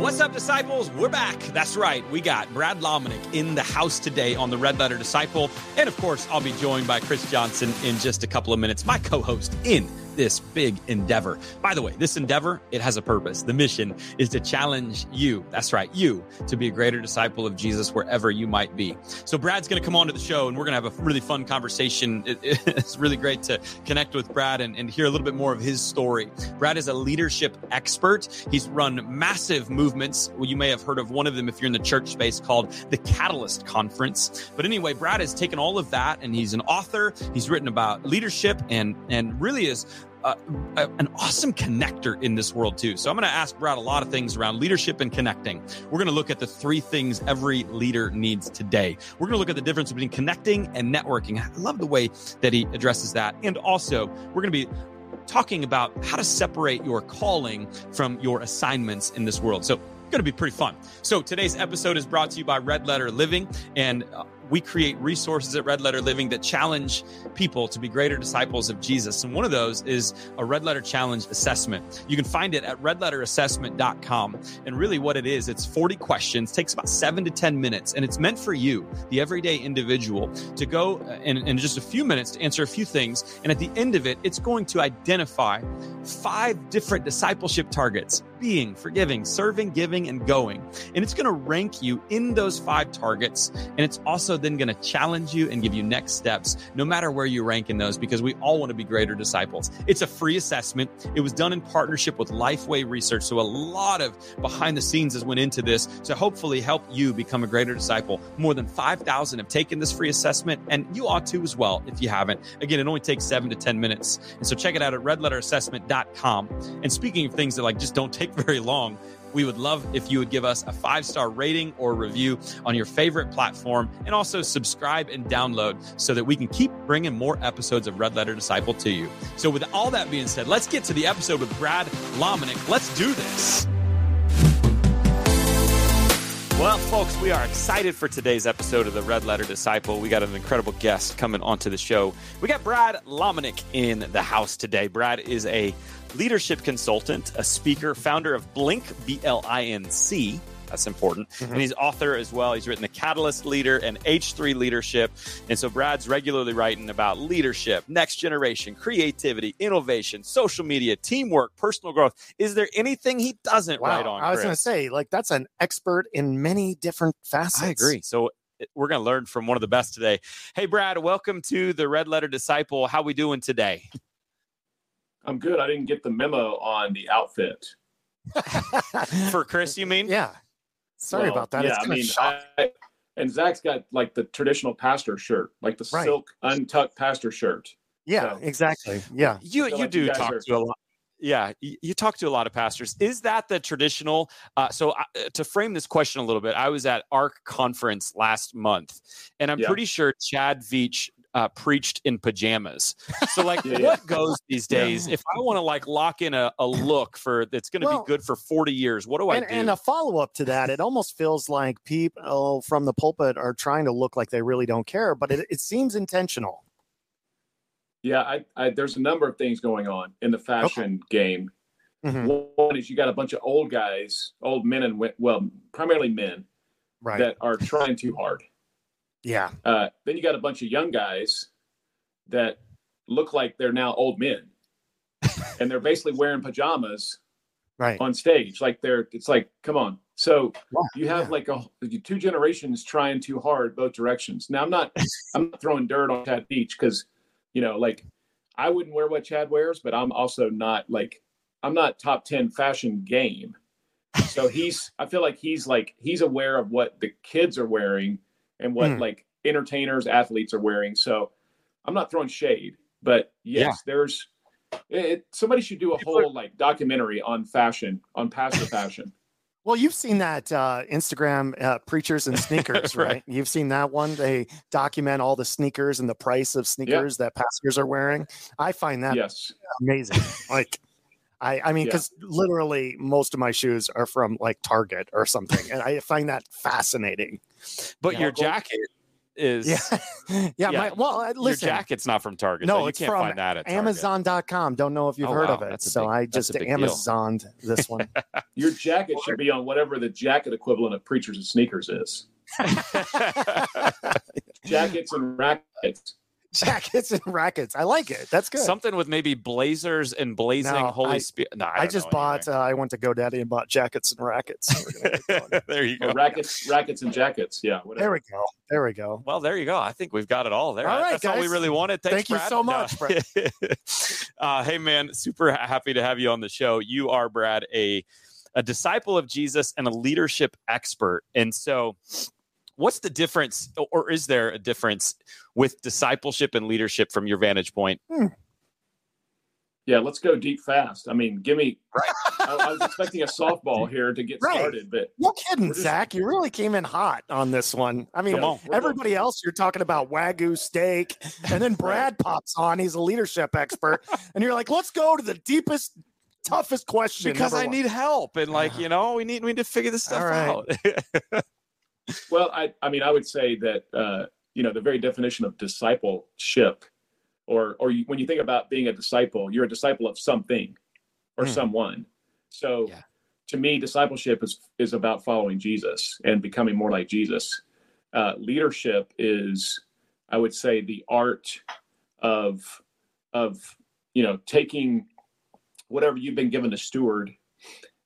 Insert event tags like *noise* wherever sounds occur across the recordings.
What's up, disciples? We're back. That's right. We got Brad Lomenick in the house today on the Red Letter Disciple. And of course, I'll be joined by Chris Johnson in just a couple of minutes, my co host in this big endeavor. By the way, this endeavor, it has a purpose. The mission is to challenge you, that's right, you, to be a greater disciple of Jesus wherever you might be. So Brad's going to come on to the show and we're going to have a really fun conversation. It, *laughs* it's really great to connect with Brad and, and hear a little bit more of his story. Brad is a leadership expert. He's run massive movements. Well, you may have heard of one of them if you're in the church space called the Catalyst Conference. But anyway, Brad has taken all of that and he's an author. He's written about leadership and and really is uh, an awesome connector in this world too. So I'm going to ask Brad a lot of things around leadership and connecting. We're going to look at the three things every leader needs today. We're going to look at the difference between connecting and networking. I love the way that he addresses that. And also, we're going to be talking about how to separate your calling from your assignments in this world. So going to be pretty fun. So today's episode is brought to you by Red Letter Living and uh, we create resources at Red Letter Living that challenge people to be greater disciples of Jesus. And one of those is a Red Letter Challenge assessment. You can find it at redletterassessment.com. And really, what it is, it's 40 questions, takes about seven to 10 minutes, and it's meant for you, the everyday individual, to go uh, in, in just a few minutes to answer a few things. And at the end of it, it's going to identify five different discipleship targets being, forgiving, serving, giving, and going. And it's going to rank you in those five targets. And it's also then going to challenge you and give you next steps, no matter where you rank in those, because we all want to be greater disciples. It's a free assessment. It was done in partnership with Lifeway Research. So a lot of behind the scenes has went into this to hopefully help you become a greater disciple. More than 5,000 have taken this free assessment, and you ought to as well if you haven't. Again, it only takes seven to 10 minutes. And so check it out at redletterassessment.com. And speaking of things that like just don't take very long, we would love if you would give us a five star rating or review on your favorite platform and also subscribe and download so that we can keep bringing more episodes of Red Letter Disciple to you. So, with all that being said, let's get to the episode with Brad Lomenick. Let's do this. Well, folks, we are excited for today's episode of the Red Letter Disciple. We got an incredible guest coming onto the show. We got Brad Lomenick in the house today. Brad is a leadership consultant, a speaker, founder of Blink, B L I N C. That's important. Mm-hmm. And he's author as well. He's written The Catalyst Leader and H3 Leadership. And so Brad's regularly writing about leadership, next generation, creativity, innovation, social media, teamwork, personal growth. Is there anything he doesn't wow. write on? I was going to say, like, that's an expert in many different facets. I agree. So we're going to learn from one of the best today. Hey, Brad, welcome to the Red Letter Disciple. How we doing today? I'm good. I didn't get the memo on the outfit. *laughs* *laughs* For Chris, you mean? Yeah. Sorry well, about that. Yeah, I mean, I, and Zach's got like the traditional pastor shirt, like the right. silk untucked pastor shirt. Yeah, so, exactly. Yeah. You you like do you talk are, to a lot. Yeah, you, you, talk to a lot of pastors. Is that the traditional? Uh, so uh, to frame this question a little bit, I was at ARC conference last month, and I'm yeah. pretty sure Chad Veach uh, preached in pajamas. So, like, yeah, what yeah. goes these days? Yeah. If I want to like lock in a, a look for that's going to well, be good for forty years, what do and, I do? And a follow up to that, it almost feels like people from the pulpit are trying to look like they really don't care, but it, it seems intentional. Yeah, I, I, there's a number of things going on in the fashion okay. game. Mm-hmm. One is you got a bunch of old guys, old men and well, primarily men, right. that are trying too hard yeah. Uh, then you got a bunch of young guys that look like they're now old men, *laughs* and they're basically wearing pajamas right on stage. Like they're, it's like, come on. So yeah, you have yeah. like a two generations trying too hard both directions. Now I'm not, *laughs* I'm not throwing dirt on Chad Veach because, you know, like I wouldn't wear what Chad wears, but I'm also not like, I'm not top ten fashion game. So he's, I feel like he's like he's aware of what the kids are wearing and what mm. like entertainers, athletes are wearing. So I'm not throwing shade, but yes, yeah. there's it, somebody should do a whole like documentary on fashion, on pastor fashion. *laughs* Well, you've seen that uh, Instagram uh, preachers and sneakers, *laughs* right? right? You've seen that one. They document all the sneakers and the price of sneakers that pastors are wearing. I find that yes. amazing. like, I, I mean, because yeah. literally most of my shoes are from like Target or something, and I find that fascinating. But your jacket *laughs* is yeah, yeah. Yeah, My, well, listen, your jacket's not from Target. No, though. you it's can't from find that at Target. Amazon.com. Don't know if you've Oh, heard wow. of it. That's So big- I just a big deal. Amazoned this one. *laughs* Your jacket should be on whatever the jacket equivalent of preachers and sneakers is. *laughs* Jackets and rackets. *laughs* Jackets and rackets. I like it. That's good. Something with maybe blazers and blazing No, Holy I- Spirit. No, I, I, just bought. Uh, I went to GoDaddy and bought jackets and rackets. We're gonna get *laughs* going. anyway. there you Or go. rackets, rackets and jackets. Yeah, whatever. there we go. There we go. Well, there you go. I think we've got it all there. All right, That's all we really wanted. Thanks, Thank you so much, Brad. *laughs* uh, hey, man, super happy to have you on the show. You are, Brad, a a disciple of Jesus and a leadership expert. And so, what's the difference, or is there a difference with discipleship and leadership from your vantage point? Hmm. Yeah, let's go deep fast. I mean, give me. I, I was expecting a softball *laughs* here to get Right. started, but No kidding, We're just- Zach. You really came in hot on this one. I mean, on. everybody else, you're talking about Wagyu steak. And then *laughs* Brad pops on. He's a leadership expert. *laughs* and you're like, let's go to the deepest, toughest question. Because I one. need help, and like you know, we need we need to figure this stuff All right. out. Well, I, I mean, I would say that uh, you know the very definition of discipleship, or or you, when you think about being a disciple, you're a disciple of something or Hmm. someone. So, Yeah. to me, discipleship is is about following Jesus and becoming more like Jesus. Uh, leadership is, I would say, the art of of you know taking whatever you've been given to steward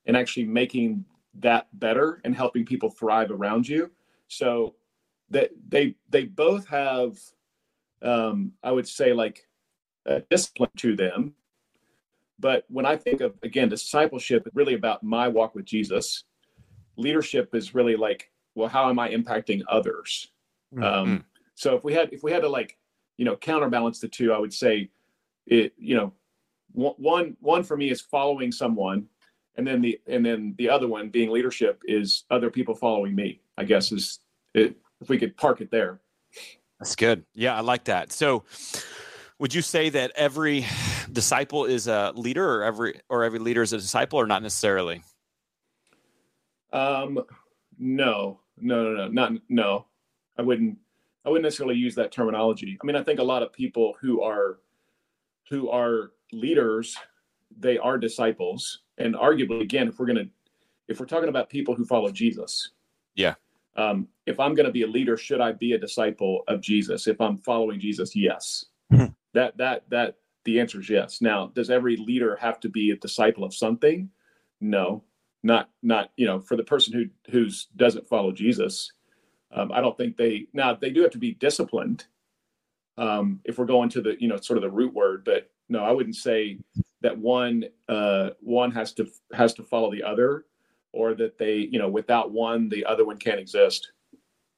and actually making that better and helping people thrive around you. So that they they both have um i would say like a discipline to them. But when i think of again discipleship it's really about my walk with jesus leadership is really like well how am i impacting others? Mm. um so if we had if we had to like you know counterbalance the two i would say it you know one one for me is following someone and then the and then the other one being leadership is other people following me i guess is it, if we could park it there That's good. Yeah, I like that. So, would you say that every disciple is a leader, or every or every leader is a disciple, or not necessarily? um no no no no not no i wouldn't i wouldn't necessarily use that terminology i mean i think a lot of people who are who are leaders they are disciples and arguably again if we're going to if we're talking about people who follow jesus. Yeah. um, if i'm going to be a leader should i be a disciple of jesus? If i'm following jesus yes. Hmm. that that that the answer is yes. Now does every leader have to be a disciple of something? No. Not not you know for the person who who's doesn't follow jesus um, i don't think they now they do have to be disciplined um, if we're going to the you know sort of the root word but no i wouldn't say that one uh, one has to has to follow the other or that they you know without one the other one can't exist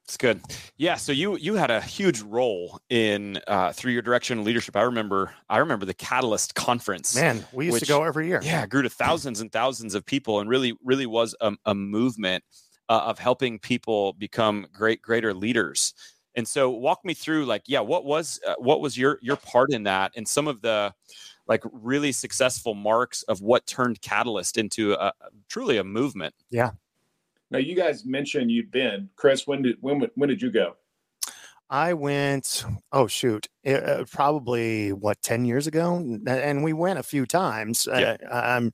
It's good. Yeah. So you you had a huge role in uh, through your direction and leadership. I remember I remember the Catalyst conference. Man, we used Which- to go every year. yeah, grew to thousands and thousands of people, and really really was a, a movement uh, of helping people become great greater leaders. And so, walk me through like, yeah, what was uh, what was your your part in that, and some of the like really successful marks of what turned Catalyst into a, truly a movement. Yeah. Now you guys mentioned you'd been chris when did when when did you go I went, oh, shoot, it, uh, probably what, 10 years ago? And we went a few times. Yeah. Uh, um,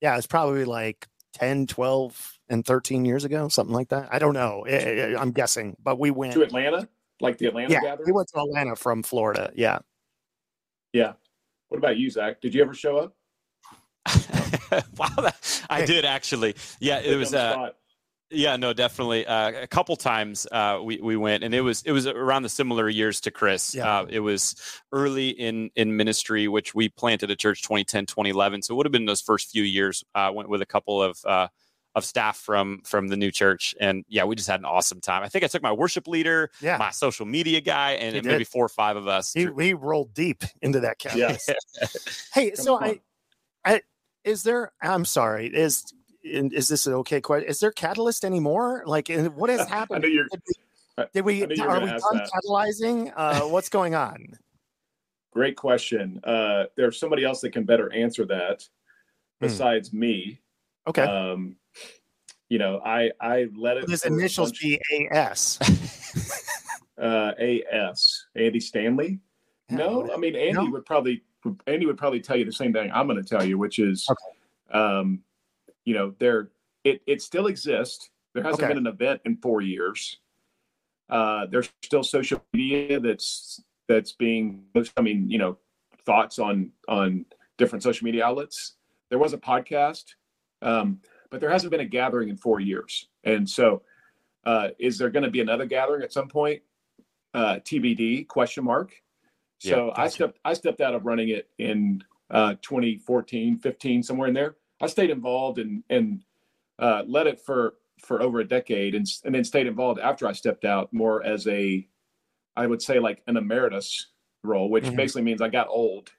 yeah, it's probably like 10, 12, and 13 years ago, something like that. I don't know. I- I- I'm guessing, but we went. to atlanta like the atlanta Yeah, gathering we went to Atlanta from Florida. Yeah. yeah what about you zach did you ever show up *laughs* wow, that, I did actually. Yeah, it was. you on the Uh. Yeah, no, definitely. Uh, a couple times uh, we we went, and it was it was around the similar years to Chris. Yeah. Uh, it was early in in ministry, which we planted a church 2010, 2011. So it would have been those first few years. Uh, went with a couple of uh, of staff from from the new church, and yeah, we just had an awesome time. I think I took my worship leader, Yeah. my social media guy, and, and maybe four or five of us. He, he rolled deep into that cabin. yes *laughs* Hey, Come so on. I, I, is there, I'm sorry, is, is this an okay question? Is there catalyst anymore? Like, what has *laughs* i happened? knew you're Did we, I knew you were are we ask done that. catalyzing? Uh, *laughs* what's going on? Great question. Uh, there's somebody else that can better answer that Hmm. besides me. Okay. Um, you know, I I let it. His initials be AS. *laughs* uh, AS, Andy Stanley. No, I mean Andy no? would probably Andy would probably tell you the same thing I'm going to tell you, which is, okay. um, you know, there it it still exists. There hasn't Okay. been an event in four years. Uh, there's still social media that's that's being. I mean, you know, thoughts on on different social media outlets. There was a podcast, um, but there hasn't been a gathering in four years. And so, uh, is there going to be another gathering at some point? Uh, TBD? Question mark. So Yeah, I stepped I stepped out of running it in uh, 2014, 15, somewhere in there. I stayed involved and and uh, led it for for over a decade, and and then stayed involved after I stepped out more as a, I would say like an emeritus role, which Mhm. basically means I got old,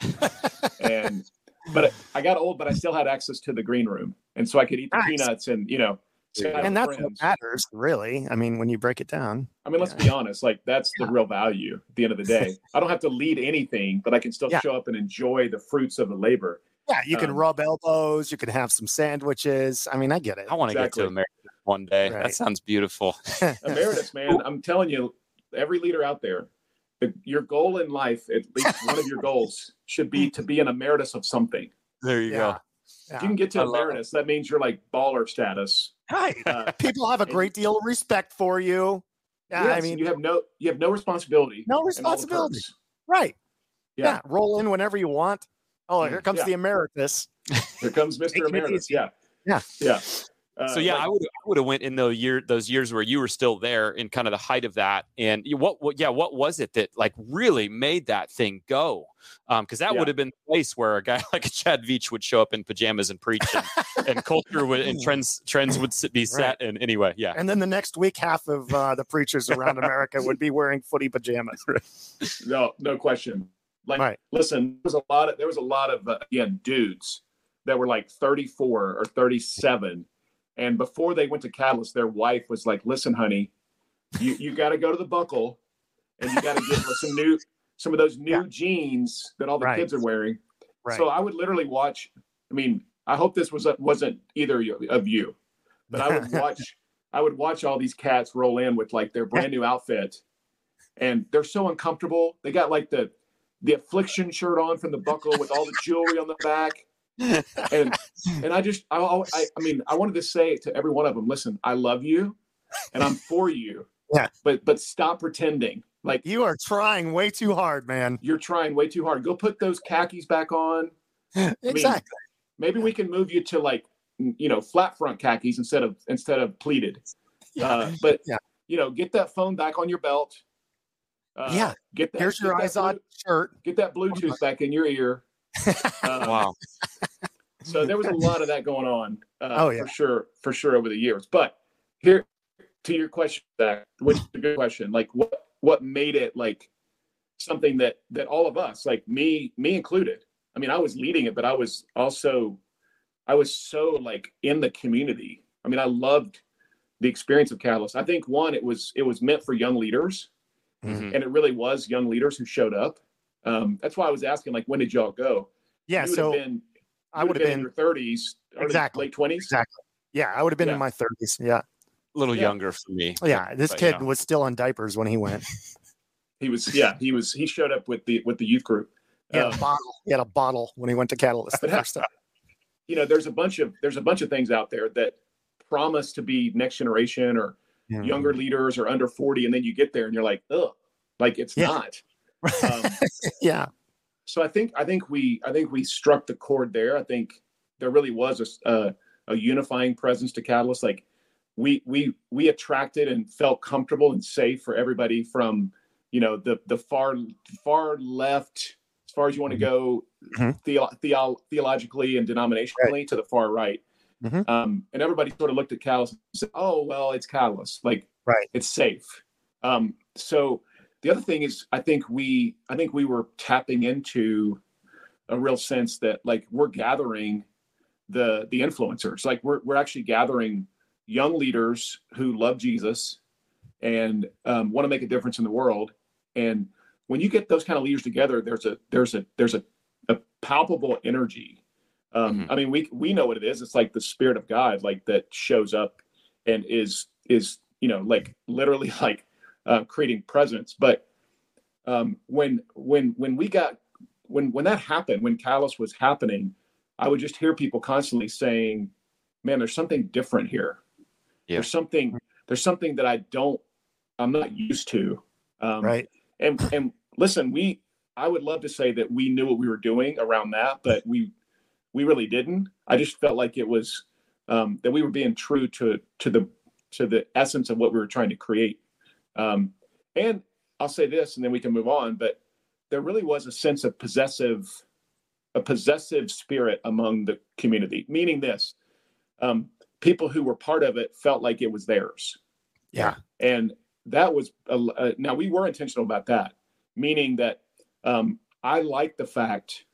*laughs* and but I got old, but I still had access to the green room, and so I could eat the Nice. peanuts and you know. sit and with that's friends. what matters, really. I mean, when you break it down. I mean, let's Yeah. be honest. Like that's the real value. At the end of the day, *laughs* I don't have to lead anything, but I can still Yeah. show up and enjoy the fruits of the labor. Yeah, you can Um, rub elbows. You can have some sandwiches. I mean, I get it. I want to Exactly. get to America one day. Right. That sounds beautiful. *laughs* Emeritus, man. I'm telling you, every leader out there, the- your goal in life, at least one of your *laughs* goals, should be to be an emeritus of something. There you Yeah. If you can get to I love emeritus, that means you're like baller status. Right. Uh, *laughs* People have a and- great deal of respect for you. Yeah, I mean, you have no you have no responsibility. no and responsibility. Right. Yeah. Yeah. Roll in whenever you want. Oh, here comes Yeah. the emeritus. Here comes *laughs* Mr. Emeritus. Yeah. Yeah. Yeah. Uh, so yeah, like- I would I would have went in those year those years where you were still there in kind of the height of that. And what, what yeah, what was it that like really made that thing go? Um, because that Yeah. would have been the place where a guy *laughs* like a Chad Veach would show up in pajamas and preach, and, and culture would and *laughs* trends trends would be set. And anyway, yeah, And then the next week, half of uh, the preachers around America would be wearing footy pajamas. *laughs* No, no question. Like, Right. listen, there was a lot of there was a lot of uh, again dudes that were like 34 or 37, and before they went to Catalyst, their wife was like, "Listen, honey, you you got to go to the buckle, and you got to get some new some of those new Yeah. jeans that all the Right. kids are wearing." Right. So I would literally watch. I mean, I hope this was wasn't either of you, but I would *laughs* watch. I would watch all these cats roll in with like their brand new outfit, and they're so uncomfortable. They got like the the affliction shirt on from the buckle with all the jewelry on the back, and *laughs* and I just I I, I mean I wanted to say to every one of them, listen, I love you, and I'm for you. Yeah. But but stop pretending like you are trying way too hard, man. you're trying way too hard. Go put those khakis back on. *laughs* Exactly. maybe we can move you to like you know flat front khakis instead of instead of pleated *laughs* uh, but Yeah. you know get that phone back on your belt uh, Yeah. get that Here's your eyes on shirt. get that bluetooth back in your ear Uh, wow, so there was a lot of that going on uh, Oh, yeah. for sure for sure over the years. But here to your question back which is a good question like what what made it like something that that all of us like me me included i mean i was leading it but i was also i was so like in the community. I mean i loved the experience of catalyst. I think one it was it was meant for young leaders Mhm. and it really was young leaders who showed up um, that's why i was asking like when did y'all go Yeah. you So have been I would have in been in your 30s Exactly. late 20s exactly. Yeah, I would have been Yeah. in my 30s. Yeah. a little Yeah. younger for me. Yeah. This but, kid yeah. was still in diapers when he went. *laughs* he was yeah he was he showed up with the with the youth group He had Um, a bottle. He had a bottle when he went to Catalyst the But *laughs* how- first time. you know there's a bunch of there's a bunch of things out there that promise to be next generation or younger leaders or under 40 and then you get there and you're like ugh like it's Yeah. not um, *laughs* yeah. so i think i think we i think we struck the chord there i think there really was a unifying presence to catalyst like we we we attracted and felt comfortable and safe for everybody from you know the the far far left as far as you want to go Mhm. theo, theo, theologically and denominationally to the far right Mhm. um, and everybody sort of looked at catalyst and said oh well it's catalyst like Right. it's safe um, so the other thing is i think we i think we were tapping into a real sense that like we're gathering the the influencers. Like we're, we're actually gathering young leaders who love jesus and um, want to make a difference in the world. And when you get those kind of leaders together there's a there's a there's a, a palpable energy. Um, Mhm. i mean we we know what it is. It's like the spirit of god like that shows up and is is you know like literally *laughs* like uh, creating presence. But um, when when when we got when when that happened, when Catalyst was happening, I would just hear people constantly saying, "Man, there's something different here. Yeah. There's something there's something that I don't I'm not used to." Um, right. And and listen, we I would love to say that we knew what we were doing around that, but we we really didn't. I just felt like it was um, that we were being true to to the to the essence of what we were trying to create. Um, and I'll say this, and then we can move on. But there really was a sense of possessive, a possessive spirit among the community. Meaning this, um, people who were part of it felt like it was theirs. Yeah, and that was a, a, now we were intentional about that, meaning that um, I like the fact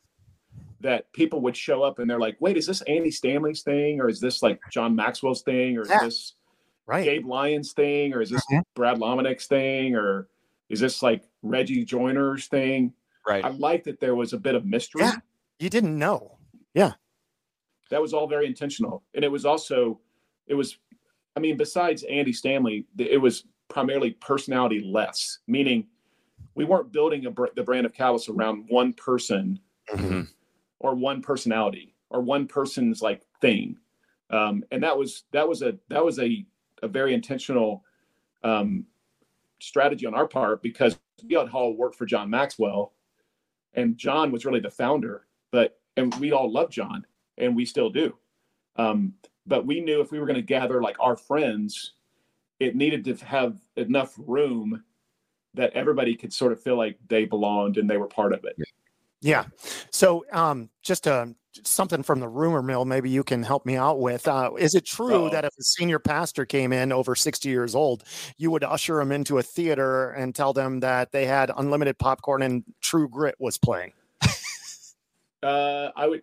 that people would show up and they're like, wait, is this Andy Stanley's thing? Or is this like John Maxwell's thing? Or is this right. Gabe Lyons thing? Or is this mm-hmm. Brad Lomenick's thing? Or is this like Reggie Joiner's thing? Right. I like that there was a bit of mystery. Yeah. You didn't know. Yeah. That was all very intentional. And it was also, it was, I mean, besides Andy Stanley, it was primarily personality less, meaning we weren't building a, the brand of Catalyst around one person mm-hmm or one personality or one person's like thing. Um, and that was that was a that was a, a very intentional um, strategy on our part because Ziad Hall worked for John Maxwell, and John was really the founder. But and we all love John, and we still do. Um, but we knew if we were going to gather like our friends, it needed to have enough room that everybody could sort of feel like they belonged and they were part of it. Yeah. So, um, just uh, something from the rumor mill, maybe you can help me out with. Uh, is it true Uh-oh. that if a senior pastor came in over 60 years old, you would usher them into a theater and tell them that they had unlimited popcorn and True Grit was playing? uh, I would.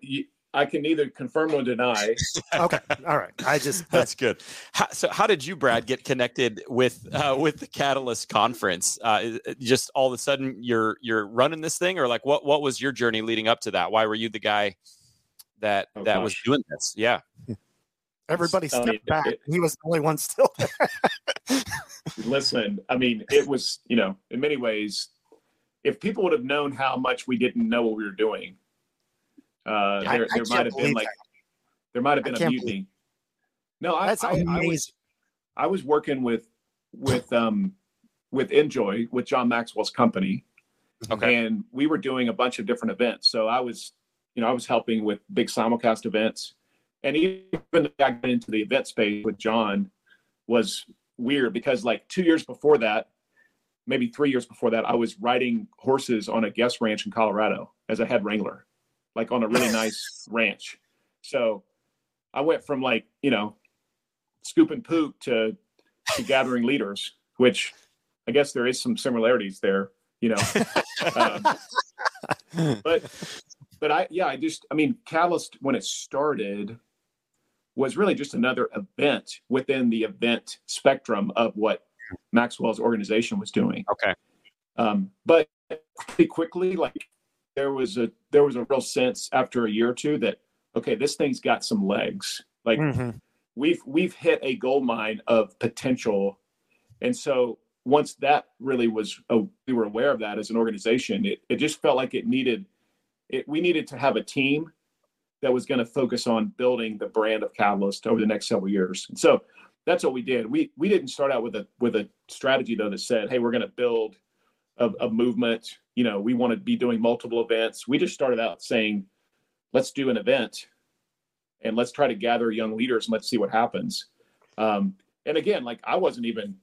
I can neither confirm or deny. okay, all right. I just *laughs* that's good. How, so, how did you, Brad, get connected with uh, with the Catalyst conference? Uh, just all of a sudden, you're you're running this thing, or like what what was your journey leading up to that? Why were you the guy that oh, that gosh. was doing this? Yeah. *laughs* Everybody stepped I mean, back. It, he was the only one still there. *laughs* listen, I mean, it was you know, in many ways, if people would have known how much we didn't know what we were doing uh, there, I, there might have been like that. there might have been a mutiny. No, I, That's I, I, was I was working with with um with INJOY with John Maxwell's company, okay, and we were doing a bunch of different events. So I was, you know, I was helping with big simulcast events, and even I got into the event space with John was weird because like two years before that, maybe three years before that, I was riding horses on a guest ranch in Colorado as a head wrangler like on a really *laughs* nice ranch. So I went from like, you know, scooping poop to, to gathering leaders, which I guess there is some similarities there, you know. *laughs* um, but but I yeah, I just I mean Catalyst when it started was really just another event within the event spectrum of what Maxwell's organization was doing. Okay. Um, but pretty quickly, like there was a there was a real sense after a year or two that okay, this thing's got some legs. Like mm-hmm. we've we've hit a gold mine of potential, and so once that really was oh, we were aware of that as an organization, it it just felt like it needed it. We needed to have a team that was going to focus on building the brand of Catalyst over the next several years. And so that's what we did. We we didn't start out with a with a strategy though that said, hey, we're going to build a, a movement you know, we want to be doing multiple events. We just started out saying, let's do an event and let's try to gather young leaders and let's see what happens. Um, and again, like I wasn't even,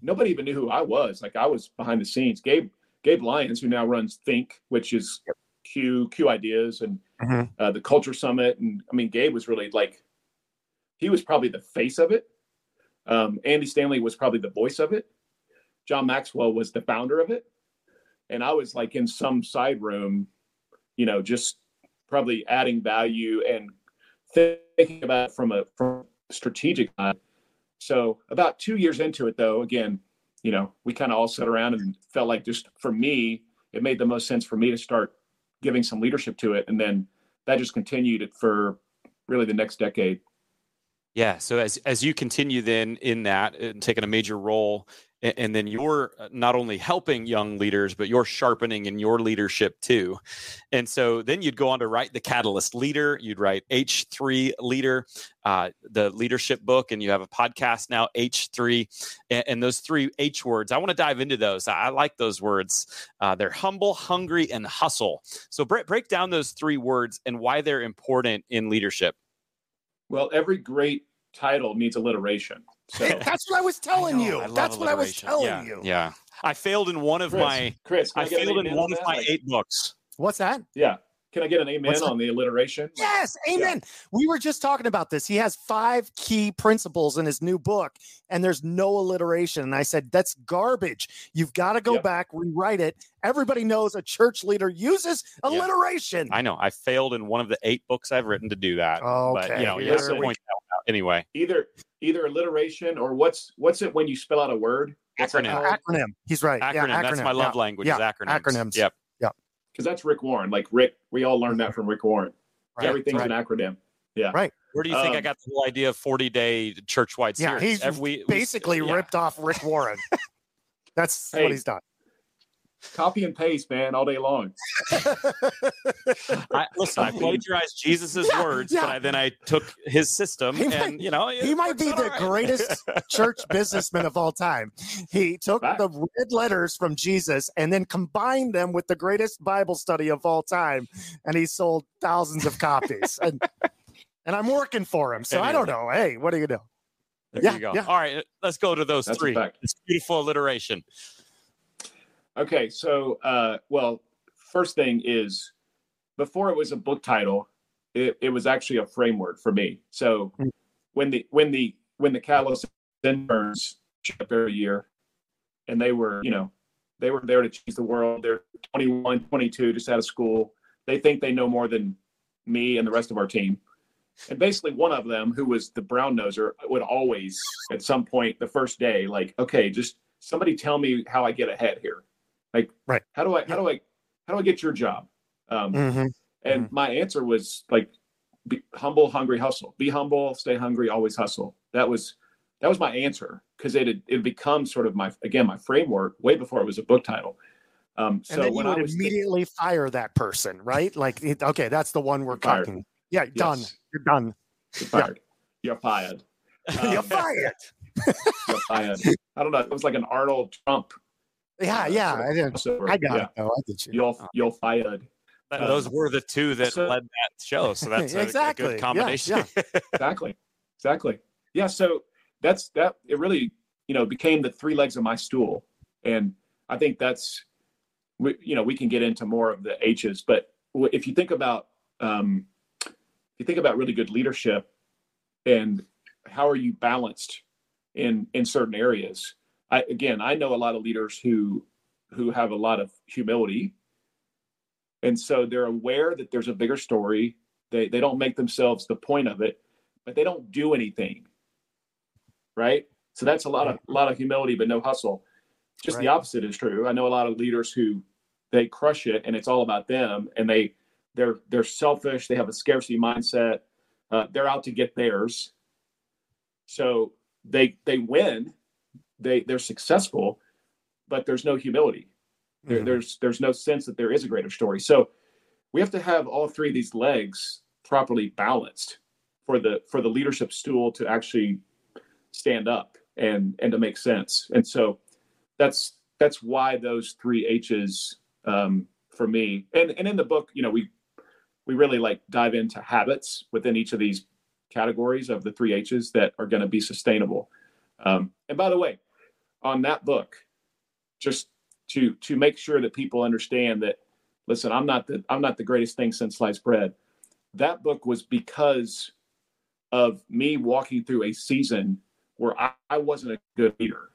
nobody even knew who I was. Like I was behind the scenes. Gabe, Gabe Lyons, who now runs Think, which is Q, Q Ideas and mm-hmm. uh, the Culture Summit. And I mean, Gabe was really like, he was probably the face of it. Um, Andy Stanley was probably the voice of it. John Maxwell was the founder of it and I was like in some side room, you know, just probably adding value and thinking about it from a from a strategic side. So about two years into it, though, again, you know, we kind of all sat around and felt like just for me, it made the most sense for me to start giving some leadership to it, and then that just continued for really the next decade. Yeah. So as as you continue then in that and taking a major role and then you're uh, not only helping young leaders but you're sharpening in your leadership too. And so then you'd go on to write the catalyst leader. You'd write h3 leader uh, the leadership book and you have a podcast now h3 and, and those three h words i want to dive into those. I, I like those words. Uh, they're humble hungry and hustle. So break, break down those three words and why they're important in leadership. Well every great title needs alliteration so *laughs* that's what I was telling you. That's what I was telling yeah. you. Yeah. I failed in one of Chris, my Chris. I, I failed in one of my eight books. What's that? Yeah. Can I get an amen on the alliteration? Yes, amen. Yeah. We were just talking about this. He has five key principles in his new book, and there's no alliteration. And I said, that's garbage. You've got to go yep. back, rewrite it. Everybody knows a church leader uses alliteration. I know. I failed in one of the eight books I've written to do that. Okay. But, you know, you have to point that out anyway. Either either alliteration or what's what's it when you spell out a word? acronym. acronym. He's right. Acronym. Yeah, acronym. That's my love yeah. language. Yeah. Is acronyms. Acronyms. Yep. Yeah. Because that's Rick Warren. Like Rick, we all learned that *laughs* from Rick Warren. Right. Everything's right. an acronym. Yeah. Right. Where do you think Um, I got the whole idea of 40 day church wide Yeah, series? he's Every- we- basically yeah. ripped off Rick Warren. *laughs* That's Hey. what he's done. Copy and paste, man, all day long. I, listen, I plagiarized Jesus's Yeah, words, yeah. but I, then I took his system, He and might- you know, he might be the all right. greatest *laughs* church businessman of all time. He took Fact. the red letters from Jesus and then combined them with the greatest Bible study of all time, and he sold thousands of copies. and and I'm working for him, so I don't know. Hey, what do you do? There Yeah, you go. yeah. All right, let's go to those That's three. fact. It's beautiful alliteration. Okay, so uh, well, first thing is before it was a book title, it, it was actually a framework for me. So Mm. when the when the when the Catalyst interns up every year, and they were you know they were there to change the world. They're 21, 22, just out of school. They think they know more than me and the rest of our team. And basically, one of them, who was the brown noser, would always, at some point, the first day, like, okay, just somebody tell me how I get ahead here. Like, Right. How do I? How do I? How do I get your job? Um, Mhm. and my answer was like, be humble, hungry, hustle. Be humble, stay hungry, always hustle. That was that was my answer because it had it become sort of my again my framework way before it was a book title. Um, so and then you would immediately fire that person, right? Like, it- okay, that's the one we're Fired. talking. Yeah, done. You're done. You're fired. You're fired. *laughs* You're Um, fired. *laughs* You're fired. I don't know. It was like an Arnold Trump. Yeah, yeah. I, did. crossover. I got yeah. it. though. I get you. You're Oh. you're fired. Th- Um, Those were the two that so- led that show. So *laughs* that's a- a, Exactly. Yeah, good combination. *laughs* Exactly. Exactly. Yeah. So that's that. It really, you know, became the three legs of my stool, and I think that's, we, you know, we can get into more of the H's, but if you think about, um, if you think about really good leadership, and how are you balanced in in certain areas? I again, I know a lot of leaders who who have a lot of humility, and so they're aware that there's a bigger story. They they don't make themselves the point of it, but they don't do anything. Right? So that's a lot of a lot of humility, but no hustle. Just the opposite is true. I know a lot of leaders who they crush it and it's all about them and they they're they're selfish, they have a scarcity mindset, uh, they're out to get theirs. So they they win, they they're successful, but there's no humility. There, Mhm. there's there's no sense that there is a greater story. So we have to have all three of these legs properly balanced for the for the leadership stool to actually stand up and and to make sense. And so that's that's why those three H's um, for me. And and in the book, you know, we we really like dive into habits within each of these categories of the three H's that are going to be sustainable. Um, and by the way, on that book, just to to make sure that people understand that listen i'm not the i'm not the greatest thing since sliced bread. That book was because of me walking through a season where i, I wasn't a good leader.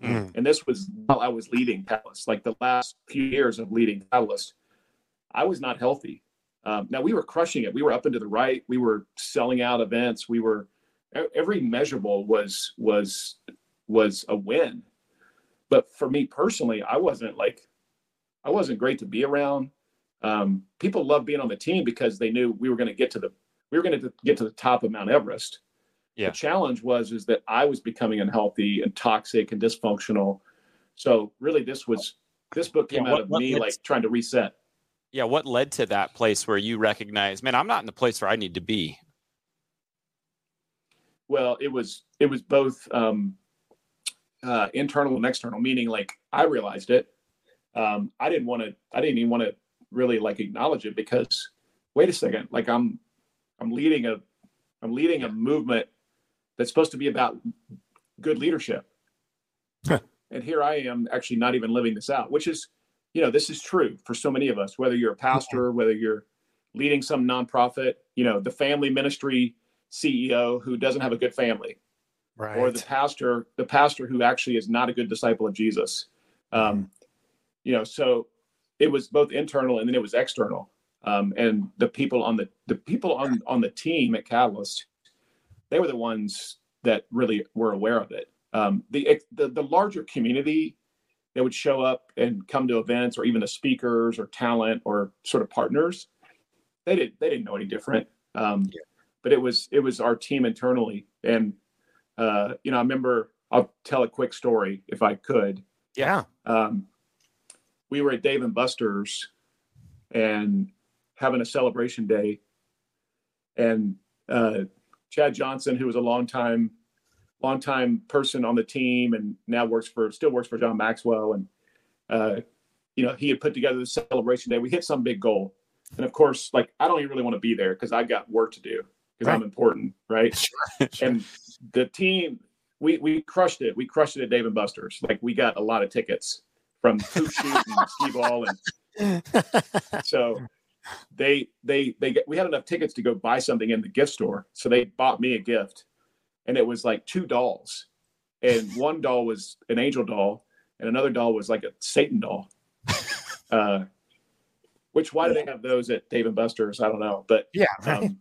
Mm. and this was while i was leading catalyst like the last few years of leading catalyst i was not healthy. Um, now we were crushing it. We were up into the right. We were selling out events. We were every measurable was was was a win but for me personally i wasn't like i wasn't great to be around um, people loved being on the team because they knew we were going to get to the we were going to get to the top of mount everest Yeah. The challenge was is that I was becoming unhealthy and toxic and dysfunctional. So really, this was this book came yeah, what, out of me like trying to reset. Yeah, what led to that place where you recognize, man, I'm not in the place where I need to be? Well, it was it was both um, uh, internal and external. Meaning, like I realized it. Um, I didn't want to. I didn't even want to really like acknowledge it because wait a second, like I'm I'm leading a I'm leading a movement that's supposed to be about good leadership. and here I am actually not even living this out, which is, you know, this is true for so many of us, whether you're a pastor, whether you're leading some nonprofit, you know, the family ministry CEO who doesn't have a good family. Right. Or the pastor, the pastor who actually is not a good disciple of Jesus. Um, mm-hmm. you know, so it was both internal and then it was external. Um, and the people on the the people on on the team at Catalyst, they were the ones that really were aware of it. Um, the, the the larger community that would show up and come to events, or even the speakers or talent or sort of partners, they didn't they didn't know any different. Um, yeah. But it was it was our team internally, and uh, you know I remember I'll tell a quick story if I could. Yeah. Um, we were at Dave and Buster's, and having a celebration day. And uh, Chad Johnson, who was a long time, long time person on the team, and now works for, still works for John Maxwell, and uh, you know, he had put together the celebration day. We hit some big goal, and of course, like I don't even really want to be there because I've got work to do because right. I'm important, right? *laughs* Sure, sure. And the team, we we crushed it. We crushed it at Dave and Buster's. Like we got a lot of tickets from hoop shoot and skee ball, and *laughs* so they they they get, we had enough tickets to go buy something in the gift store, so they bought me a gift, and it was like two dolls, and one doll was an angel doll, and another doll was like a Satan doll. *laughs* Uh, which why do they have those at Dave and Buster's? I don't know, but yeah, um,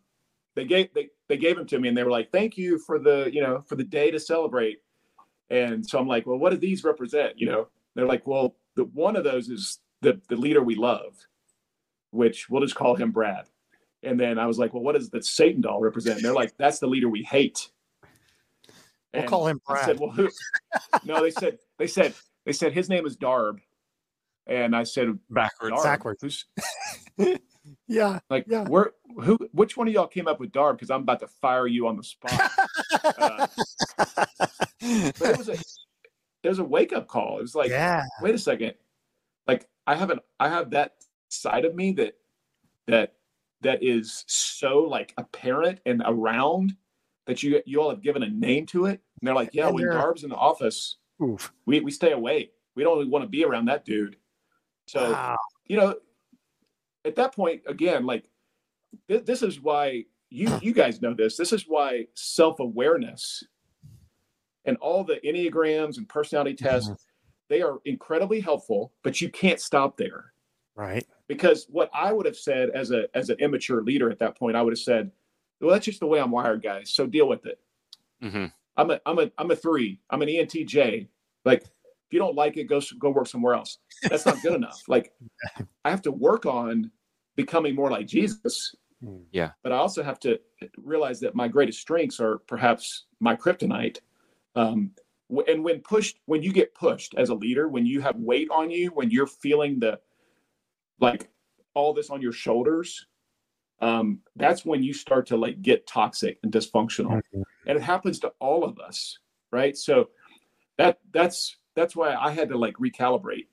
they gave they they gave them to me, and they were like, "Thank you for the you know for the day to celebrate." And so I'm like, "Well, what do these represent?" You know, they're like, "Well, the one of those is the the leader we love." which we'll just call him Brad. And then I was like, well, what does the Satan doll represent? And they're like, that's the leader we hate. We'll and call him Brad. I said, well, who? no, they said, they said, they said his name is Darb. And I said, backwards, Darb, backwards. Yeah. Like, yeah. where, who, which one of y'all came up with Darb? Because I'm about to fire you on the spot. uh, but it was a, it was a wake up call. It was like, yeah. wait a second. Like, I haven't, I have that side of me that that that is so like apparent and around that you you all have given a name to it. And they're like, yeah, and when Darb's in the office, oof. we we stay away. We don't want to be around that dude. So wow. you know, at that point, again, like th- this is why you you guys know this. This is why self awareness and all the enneagrams and personality tests mm-hmm. they are incredibly helpful, but you can't stop there. Right because what I would have said as a as an immature leader at that point, I would have said, "Well, that's just the way I'm wired, guys. So deal with it." Mm-hmm. I'm a I'm a I'm a three. I'm an ENTJ. Like if you don't like it, go go work somewhere else. That's not good enough. Like *laughs* I have to work on becoming more like Jesus. Hmm. Yeah. But I also have to realize that my greatest strengths are perhaps my kryptonite. Um, and when pushed, when you get pushed as a leader, when you have weight on you, when you're feeling the like all this on your shoulders um, that's when you start to like get toxic and dysfunctional mm-hmm. and it happens to all of us right so that that's that's why i had to like recalibrate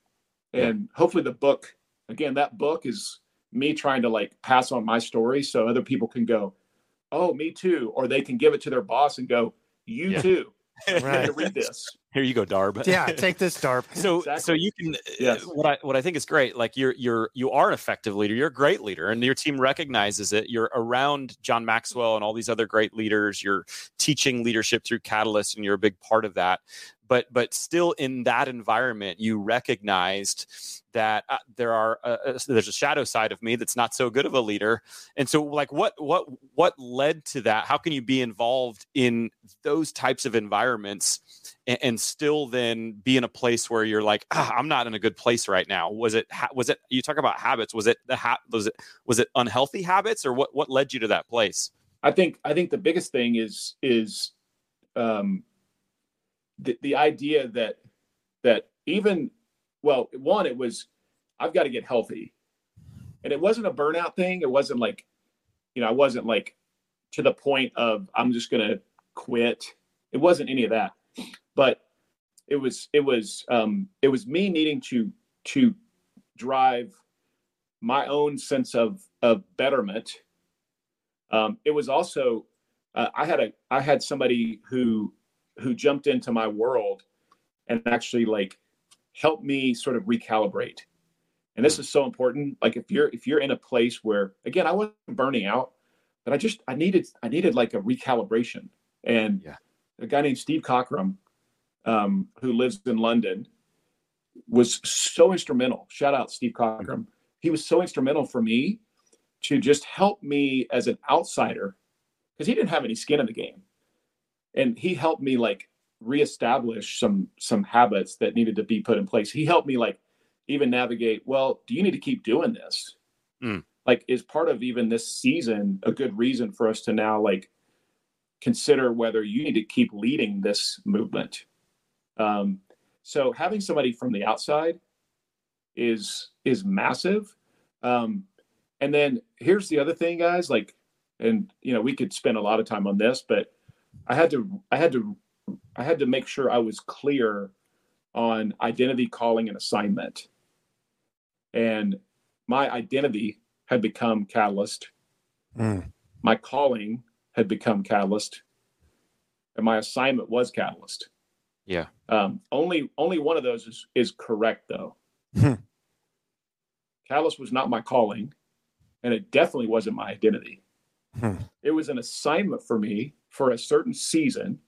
and hopefully the book again that book is me trying to like pass on my story so other people can go oh me too or they can give it to their boss and go you yeah. too *laughs* right. read this here you go darb yeah take this darb *laughs* so exactly. so you can uh, yes. what i what i think is great like you're you're you are an effective leader you're a great leader and your team recognizes it you're around john maxwell and all these other great leaders you're teaching leadership through catalyst and you're a big part of that but but still in that environment you recognized that uh, there are uh, uh there's a shadow side of me that's not so good of a leader and so like what what what led to that how can you be involved in those types of environments and, and still then be in a place where you're like, ah, I'm not in a good place right now. Was it was it you talk about habits? Was it the ha- was it was it unhealthy habits or what what led you to that place? I think I think the biggest thing is is um, the the idea that that even well, one it was I've got to get healthy, and it wasn't a burnout thing. It wasn't like you know I wasn't like to the point of I'm just gonna quit. It wasn't any of that, but it was it was um, it was me needing to to drive my own sense of of betterment um, it was also uh, I had a I had somebody who who jumped into my world and actually like helped me sort of recalibrate. And this is so important. Like if you're if you're in a place where again I wasn't burning out, but I just I needed I needed like a recalibration. And yeah. a guy named Steve Cockram, um, who lives in London, was so instrumental. Shout out Steve Cockram. He was so instrumental for me to just help me as an outsider because he didn't have any skin in the game and he helped me like reestablish some some habits that needed to be put in place he helped me like even navigate well do you need to keep doing this mm. like is part of even this season a good reason for us to now like consider whether you need to keep leading this movement um so having somebody from the outside is is massive um and then here's the other thing, guys. Like, and you know, we could spend a lot of time on this, but I had to, I had to, I had to make sure I was clear on identity, calling, and assignment. And my identity had become catalyst. Mm. My calling had become catalyst, and my assignment was catalyst. Yeah. Um, only only one of those is is correct though. Hmm. catalyst was not my calling and it definitely wasn't my identity. Hmm. It was an assignment for me for a certain season.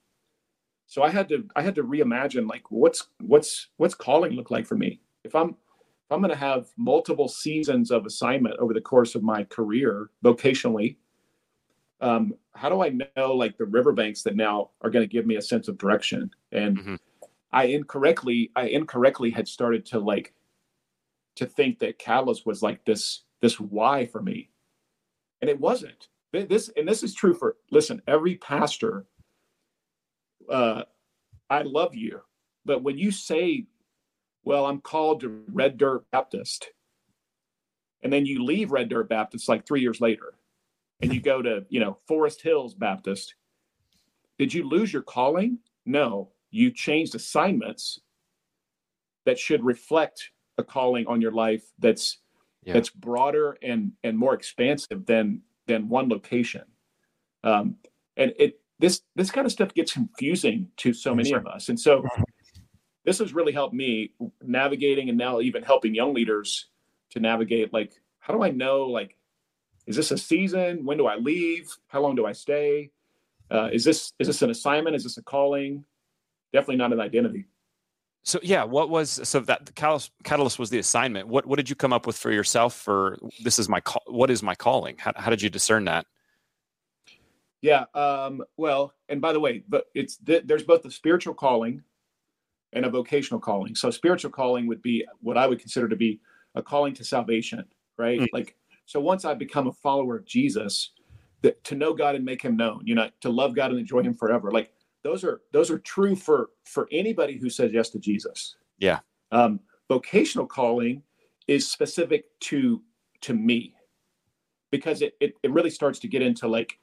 So I had to I had to reimagine like what's what's what's calling look like for me. If I'm if I'm going to have multiple seasons of assignment over the course of my career vocationally, um, how do I know like the riverbanks that now are going to give me a sense of direction? And mm-hmm. I incorrectly I incorrectly had started to like to think that Catalyst was like this this why for me. And it wasn't. This and this is true for listen, every pastor uh I love you, but when you say, well, I'm called to Red Dirt Baptist, and then you leave Red Dirt Baptist like 3 years later and you go to, you know, Forest Hills Baptist, did you lose your calling? No, you changed assignments that should reflect a calling on your life that's yeah. that's broader and and more expansive than than one location. Um, and it this this kind of stuff gets confusing to so many of us, and so *laughs* this has really helped me navigating and now even helping young leaders to navigate like how do I know like is this a season? When do I leave? How long do I stay? Uh, is this is this an assignment? Is this a calling? Definitely not an identity. So yeah, what was so that the catalyst, catalyst was the assignment? What what did you come up with for yourself? For this is my call. What is my calling? How how did you discern that? Yeah. Um, well, and by the way, but it's there's both a spiritual calling and a vocational calling. So spiritual calling would be what I would consider to be a calling to salvation, right? Mm-hmm. Like so once I become a follower of Jesus, that to know God and make him known, you know, to love God and enjoy him forever. Like those are those are true for for anybody who says yes to Jesus. Yeah. Um, vocational calling is specific to to me because it, it it really starts to get into like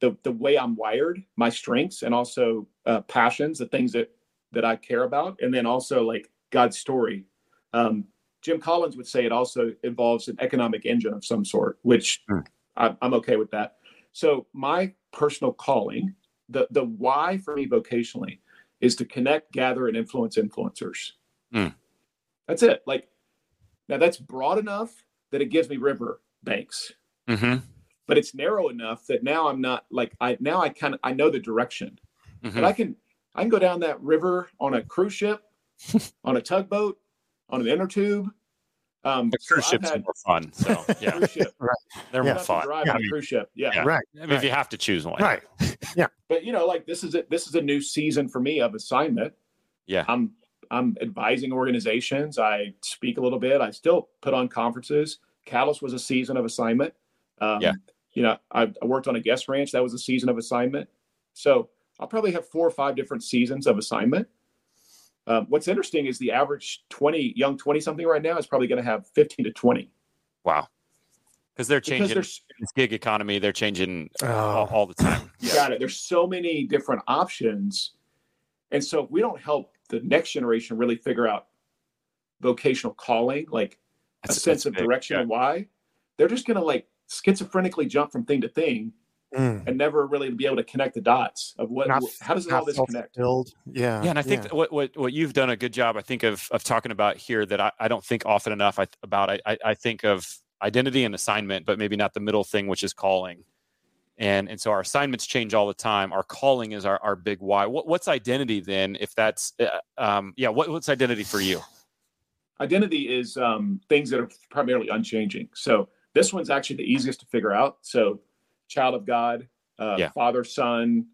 the the way I'm wired, my strengths, and also uh, passions, the things that that I care about, and then also like God's story. Um, Jim Collins would say it also involves an economic engine of some sort, which mm. I, I'm okay with that. So my personal calling the the why for me vocationally is to connect, gather, and influence influencers. Mm. That's it. Like now, that's broad enough that it gives me river banks, mm-hmm. but it's narrow enough that now I'm not like I now I kind of I know the direction, mm-hmm. but I can I can go down that river on a cruise ship, *laughs* on a tugboat, on an inner tube, um, the cruise so ships had, are more fun. So *laughs* yeah, ship. right. they're yeah. more fun. Drive yeah. on a cruise ship. Yeah. yeah. right. I mean, right. if you have to choose one, right? *laughs* yeah. But you know, like this is it. This is a new season for me of assignment. Yeah. I'm I'm advising organizations. I speak a little bit. I still put on conferences. Catalyst was a season of assignment. Um, yeah. you know, I, I worked on a guest ranch. That was a season of assignment. So I'll probably have four or five different seasons of assignment. Um, what's interesting is the average 20 young 20 something right now is probably going to have 15 to 20. Wow. Because they're changing because this gig economy. They're changing oh. all, all, the time. Yeah. *laughs* Got it. There's so many different options. And so if we don't help the next generation really figure out vocational calling, like that's, a sense of big. direction yeah. and why, they're just going to like schizophrenically jump from thing to thing mm. and never really be able to connect the dots of what not, how does all this connect? Build yeah yeah and i think yeah. what, what what you've done a good job i think of of talking about here that i, I don't think often enough I, about I, I think of identity and assignment but maybe not the middle thing which is calling. And and so our assignments change all the time. Our calling is our, our big why. What, what's identity then if that's uh, um, yeah what, what's identity for you? Identity is um, things that are primarily unchanging. So this one's actually the easiest to figure out. So child of God, uh, yeah. father, son,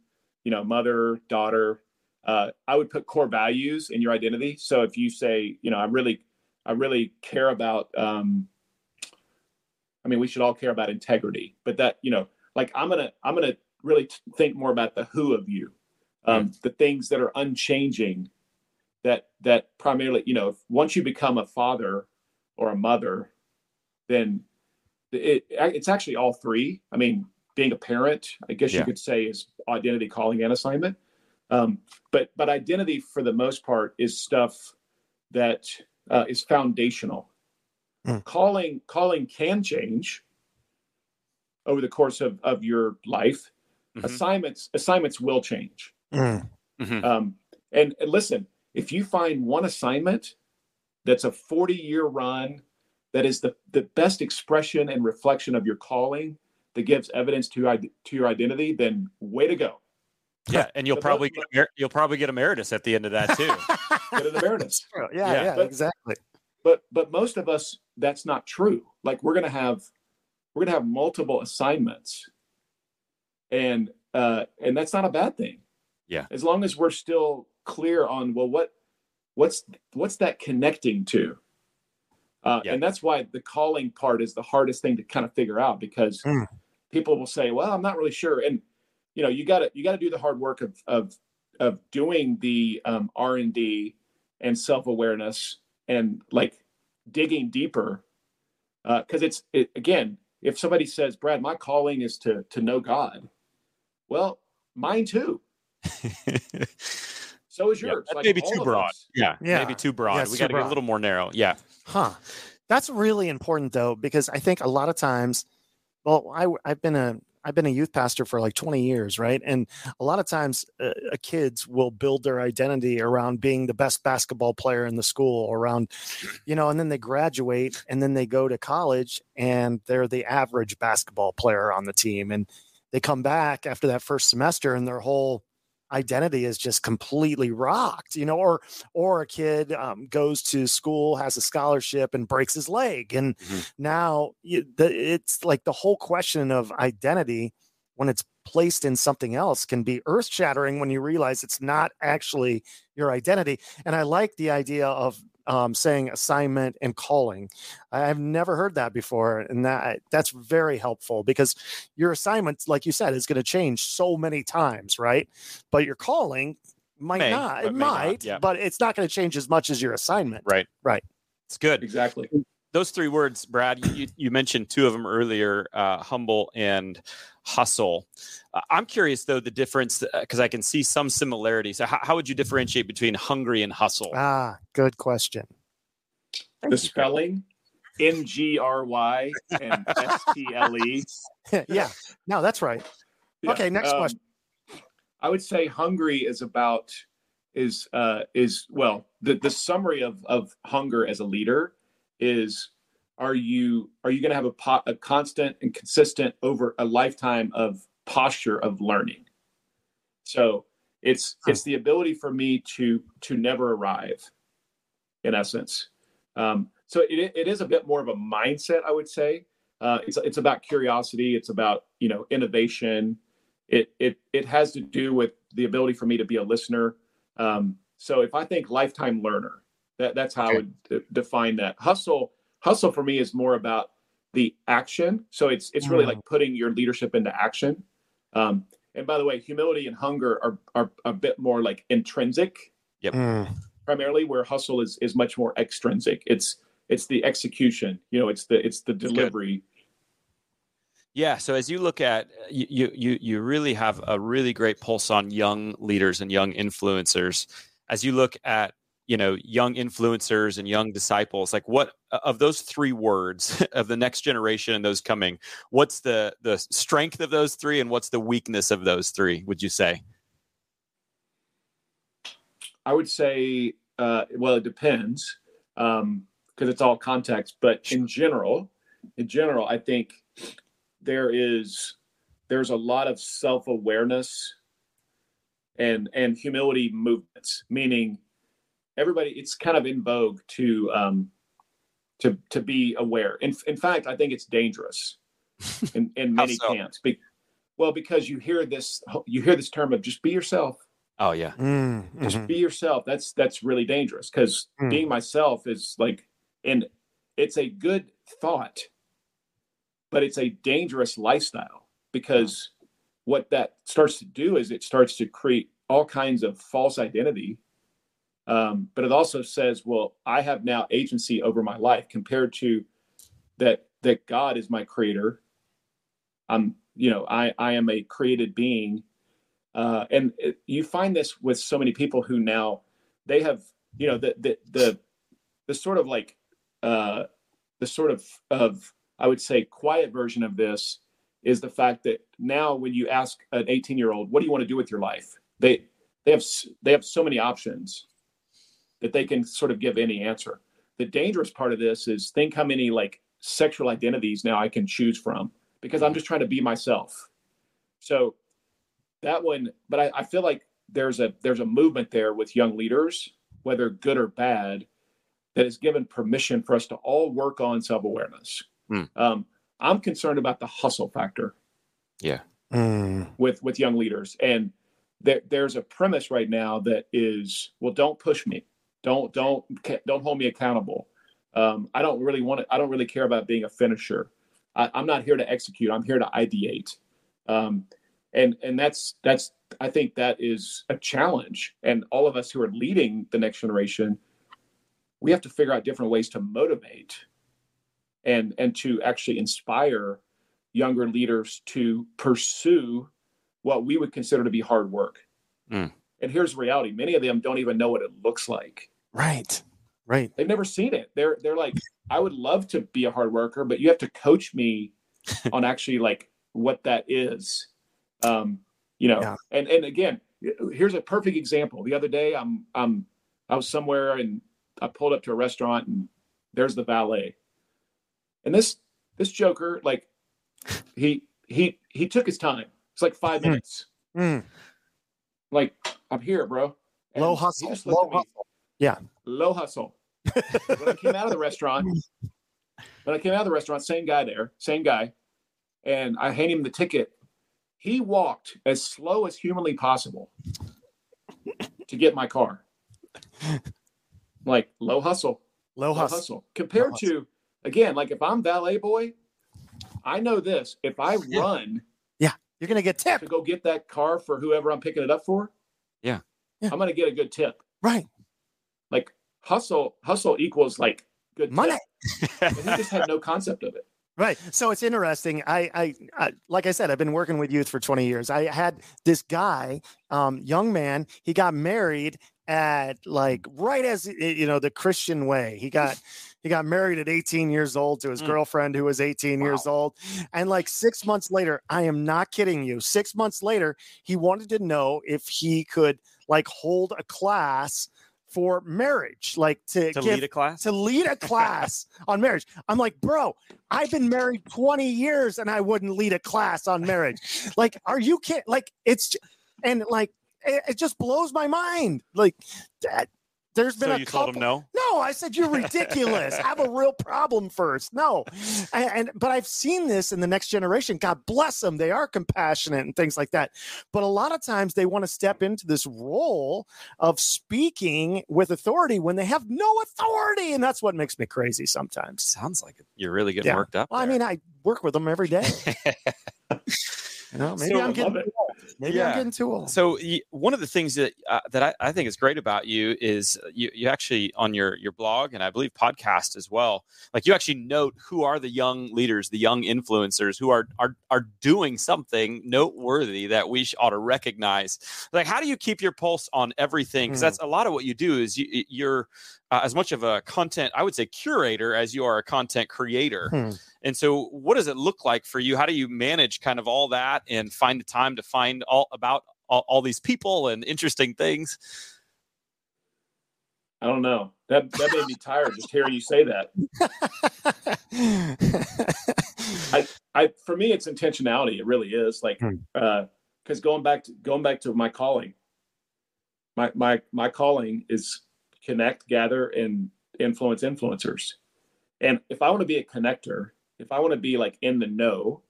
you know, mother, daughter. Uh, I would put core values in your identity. So if you say, you know, I really, I really care about, um, I mean, we should all care about integrity, but that, you know, like I'm gonna, I'm gonna really t- think more about the who of you, um, mm. the things that are unchanging, that that primarily, you know, once you become a father or a mother, then it, it's actually all three. I mean, being a parent, I guess yeah. you could say, is identity calling and assignment. Um, but but identity, for the most part, is stuff that uh, is foundational. Mm. Calling calling can change over the course of of your life. Mm-hmm. Assignments assignments will change. Mm. Mm-hmm. Um, and, and listen, if you find one assignment that's a 40 year run that is the, the best expression and reflection of your calling that gives evidence to to your identity, then way to go. Yeah, and you'll *laughs* probably get, you'll probably get emeritus at the end of that too. *laughs* get an emeritus. yeah, yeah, yeah but, exactly. But but most of us, that's not true. Like we're gonna have we're gonna have multiple assignments, and uh, and that's not a bad thing. Yeah, as long as we're still clear on well, what what's what's that connecting to? Uh, yeah. And that's why the calling part is the hardest thing to kind of figure out because mm people will say, "Well, I'm not really sure," and you know, you got to you got to do the hard work of of of doing the um, R and D and self awareness and like digging deeper because uh, it's it, again, if somebody says, "Brad, my calling is to to know God," well, mine too. *laughs* so is yours. Yeah, like maybe too broad. Yeah, yeah, maybe too broad. Yeah, we got to get a little more narrow. Yeah. Huh. That's really important though, because I think a lot of times well, I, I've been a I've been a youth pastor for like 20 years, right? And a lot of times, uh, kids will build their identity around being the best basketball player in the school, around, you know, and then they graduate and then they go to college and they're the average basketball player on the team. And they come back after that first semester and their whole identity is just completely rocked you know or or a kid um, goes to school has a scholarship and breaks his leg and mm-hmm. now you, the, it's like the whole question of identity when it's placed in something else can be earth shattering when you realize it's not actually your identity and i like the idea of um, saying assignment and calling. I've never heard that before, and that that's very helpful because your assignment, like you said, is going to change so many times, right? But your calling might may, not. It might, not, yeah. but it's not going to change as much as your assignment. Right. Right. It's good. Exactly those three words, Brad, you, you mentioned two of them earlier uh, humble and hustle. Uh, I'm curious, though, the difference, because uh, I can see some similarities. How, how, would you differentiate between hungry and hustle? Ah, good question. Thank the you, spelling N G R Y and S T L E. *laughs* Yeah, no, that's right. Yeah. Okay, next um, question. I would say hungry is about is uh is well the the summary of of hunger as a leader is are you are you going to have a, po- a constant and consistent over a lifetime of posture of learning? So it's it's the ability for me to to never arrive in essence. Um, so it, it is a bit more of a mindset i would say. Uh, it's, it's about curiosity it's about you know innovation. It it it has to do with the ability for me to be a listener. Um, so if i think lifetime learner that that's how okay. I would d- define that. Hustle hustle for me is more about the the action. So it's it's really mm. like putting your leadership into action. Um, and by the way, humility and hunger are are a bit more like intrinsic. Yep. Mm. Primarily, where hustle is is much more extrinsic. It's it's the execution. You know, it's the it's the delivery. Yeah. So as you look at you you you really have a really great pulse on young leaders and young influencers. As you look at you know young influencers and young disciples like what of those three words *laughs* of the next generation and those coming what's the the strength of those three and what's the weakness of those three would you say? I would say uh, well it depends because um, it's all context but in general in general i think there is there's a lot of self-awareness and and humility movements meaning everybody it's kind of in vogue to um, to to be aware. In in fact, I think it's dangerous *laughs* in, in many so? camps. Be, well, because you hear this you hear this term of just be yourself. Oh yeah, mm, just mm-hmm. be yourself. That's that's really dangerous because mm. being myself is like, and it's a good thought, but it's a dangerous lifestyle because what that starts to do is it starts to create all kinds of false identity um, but it also says, well, I have now agency over my life compared to that that God is my creator. I'm, you know, I I am a created being, uh, and it, you find this with so many people who now they have, you know, the the the, the sort of like uh, the sort of of I would say quiet version of this is the fact that now when you ask an 18 year old, what do you want to do with your life? They they have they have so many options that they can sort of give any answer. The dangerous part of this is think how many like sexual identities now I can choose from because I'm just trying to be myself. So that one, but I, I feel like there's a there's a movement there with young leaders, whether good or bad, that has given permission for us to all work on self-awareness. Mm. Um, I'm concerned about the hustle factor. Yeah. Mm. With with young leaders. And there, there's a premise right now that is, well, don't push me. Don't don't don't hold me accountable. Um, I don't really want to. I don't really care about being a finisher. I, am not here to execute. I'm here to ideate. Um, and and that's that's I think that is a challenge. And all of us who are leading the next generation, we have to figure out different ways to motivate and and to actually inspire younger leaders to pursue what we would consider to be hard work. Mm. And here's the reality: many of them don't even know what it looks like. Right. Right. They've never seen it. They're they're like, I would love to be a hard worker, but you have to coach me *laughs* on actually like what that is. Um, you know, yeah. and and again, here's a perfect example. The other day, I'm I'm I was somewhere and I pulled up to a restaurant and there's the valet, and this this joker like *laughs* he he he took his time. It's like five hmm. minutes. Mm. Like I'm here, bro. And low hustle. Low hustle. Yeah. Low hustle. when I came out of the restaurant, when I came out of the restaurant, same guy there, same guy, and I hand him the ticket. He walked as slow as humanly possible to get my car. Like low hustle. Low, low hustle. hustle. Compared low to hustle. again, like if I'm valet boy, I know this. If I run yeah, you're gonna get tipped to go get that car for whoever I'm picking it up for. Yeah, yeah. I'm gonna get a good tip. Right. Like hustle, hustle equals like good money. and he just had no concept of it. *laughs* Right. So it's interesting. I, I, I, like I said, I've been working with youth for 20 years. I had this guy, um, young man, he got married at like right as you know the Christian way. He got *laughs* he got married at 18 years old to his mm. girlfriend who was 18 wow. years old. And like six months later, I am not kidding you. Six months later, he wanted to know if he could like hold a class for marriage, like to, to give, lead a class, to lead a class *laughs* on marriage. I'm like, bro, I've been married 20 years and I wouldn't lead a class on marriage. *laughs* like, are you kidding? Like, it's and like it, it just blows my mind. Like that there's been so a you couple. told him no. No, I said you're ridiculous. Have a real problem first. No, and, and, but I've seen this in the next generation. God bless them; they are compassionate and things like that. But a lot of times they want to step into this role of speaking with authority when they have no authority, and that's what makes me crazy sometimes. Sounds like it. You're really getting Yeah. worked up. Well, I mean, I work with them every day. *laughs* You know, maybe So- I'm getting too old. maybe Yeah. I'm getting too old. So one of the things that uh, that I, I think is great about you is you, you actually on your your blog and I believe podcast as well. Like you actually note who are the young leaders, the young influencers who are are are doing something noteworthy that we ought to recognize. Like how do you keep your pulse on everything? Because Hmm. that's a lot of what you do. Is you, you're uh, as much of a content I would say curator as you are a content creator. Hmm. And so, what does it look like for you? How do you manage kind of all that and find the time to find all about all, all these people and interesting things? I don't know. That that made me tired just hearing you say that. I I, for me it's intentionality. It really is like Hmm. uh because going back to going back to my calling, my my my calling is connect, gather, and influence influencers. And if I want to be a connector, if I want to be like in the know,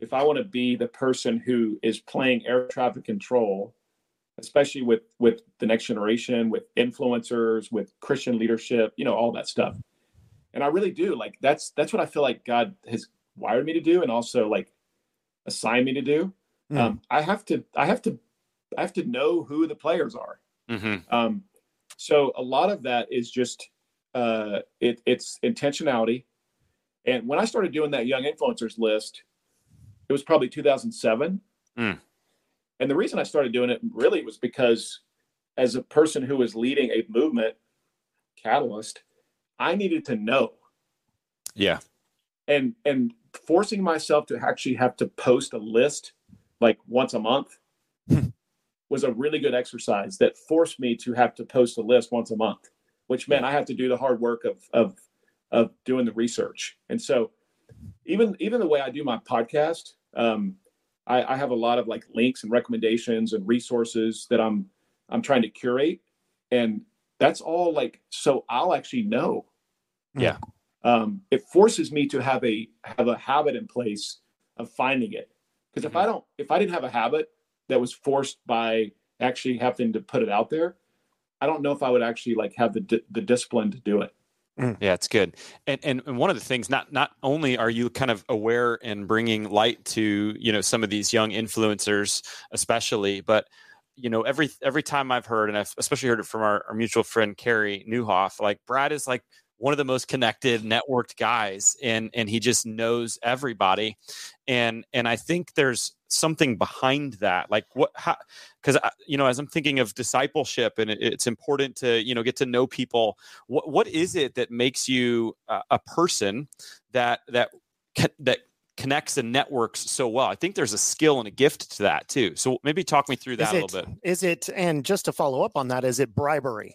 if I want to be the person who is playing air traffic control, especially with with the next generation, with influencers, with Christian leadership, you know, all that stuff. And I really do like that's that's what I feel like God has wired me to do, and also like assigned me to do. Mm. Um, I have to I have to I have to know who the players are. Mm-hmm. Um, so a lot of that is just uh, it, it's intentionality. And when I started doing that young influencers list, it was probably 2007. Mm. And the reason I started doing it really was because as a person who was leading a movement, Catalyst, I needed to know Yeah. and and forcing myself to actually have to post a list like once a month was a really good exercise that forced me to have to post a list once a month which meant i had to do the hard work of of of doing the research. And so even even the way i do my podcast um i i have a lot of like links and recommendations and resources that i'm i'm trying to curate. And that's all like so i'll actually know. Yeah. um, it forces me to have a have a habit in place of finding it. Because if i don't if i didn't have a habit that was forced by actually having to put it out there i don't know if i would actually like have the di- the discipline to do it. Mm. Yeah, it's good. And, and and one of the things, not not only are you kind of aware and bringing light to you know some of these young influencers, especially, but you know every every time I've heard, and I've especially heard it from our, our mutual friend Carey Nieuwhof, like Brad is like one of the most connected, networked guys, and and he just knows everybody, and and I think there's something behind that, like what how because you know as i'm thinking of discipleship and it, it's important to you know get to know people what what is it that makes you uh, a person that that that connects and networks so well. I think there's a skill and a gift to that too. So maybe talk me through that is a little bit. Is it, and just to follow up on that, is it bribery?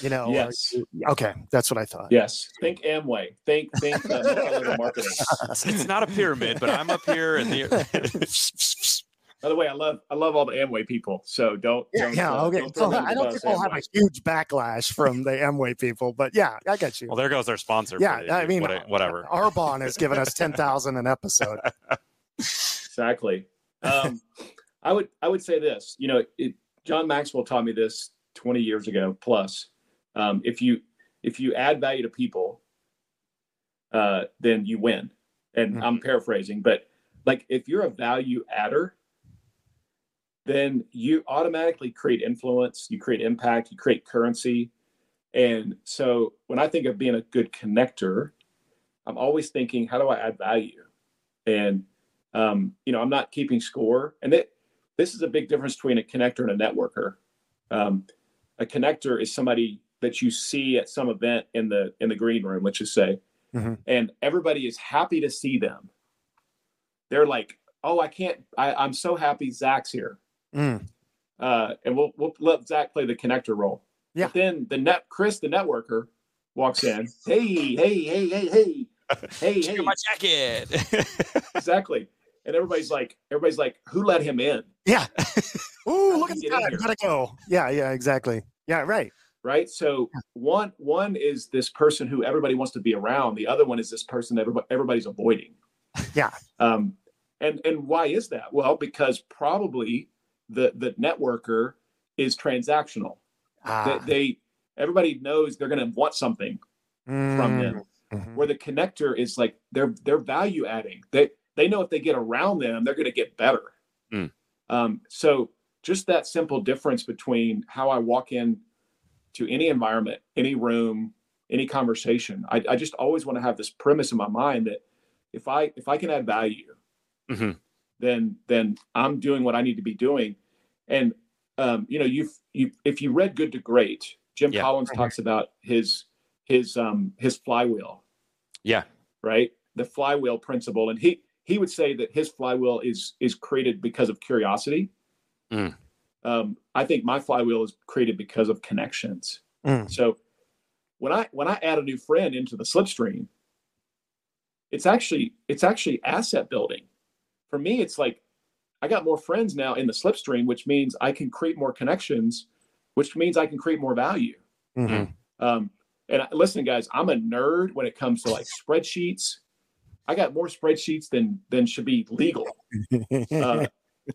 you *laughs* know, or- yes. okay, that's what I thought. yes. Think amway. Think think uh, marketing it's, it's not a pyramid but i'm up here and the *laughs* *laughs* by the way i love i love all the amway people so don't, Yeah, don't yeah, uh, okay. don't So I don't think we'll have a huge backlash from the Amway people, but yeah, I got you. well there goes our sponsor yeah, the- I mean, what- whatever Arbonne has given us ten thousand an episode. *laughs* exactly um, i would i would say this you know it, john maxwell taught me this 20 years ago plus um, if you if you add value to people uh, then you win and Mhm. i'm paraphrasing but like if you're a value adder then you automatically create influence you create impact you create currency. And so when i think of being a good connector i'm always thinking how do i add value? And um, you know i'm not keeping score. And it, this is a big difference between a connector and a networker. Um, a connector is somebody that you see at some event in the in the green room let's just say Mhm. and everybody is happy to see them. They're like oh i can't I, i'm so happy zach's here Mm, uh, and we'll we'll let Zach play the connector role. Yeah. But then the net Chris, the networker, walks in. *laughs* hey, hey, hey, hey, hey, hey, Check hey. my jacket *laughs* Exactly. And everybody's like, everybody's like, who let him in? yeah. *laughs* Ooh, look at he the guy. Gotta go. Yeah, yeah, exactly. Yeah, right. right? So one one is this person who everybody wants to be around. The other one is this person that everybody, everybody's avoiding. Yeah. Um, and and why is that? Well, because probably the the networker is transactional. Ah. They, they everybody knows they're going to want something from them. Mhm. Where the connector is like they're they're value adding. They they know if they get around them, they're going to get better. Mm. Um, so just that simple difference between how I walk in to any environment, any room, any conversation. I, I just always want to have this premise in my mind that if I if I can add value, Mhm. then then I'm doing what I need to be doing. And um, you know, you've you if you read Good to Great, Jim Yeah. Collins talks about his his um his flywheel, Yeah. right? The flywheel principle, and he he would say that his flywheel is is created because of curiosity. Mm. Um, I think my flywheel is created because of connections. Mm. So when I when I add a new friend into the slipstream, it's actually it's actually asset building. For me, it's like I got more friends now in the slipstream, which means I can create more connections, which means I can create more value. Mhm. Um, and I- listen, guys, I'm a nerd when it comes to like *laughs* spreadsheets. I got more spreadsheets than than should be legal. *laughs* Uh,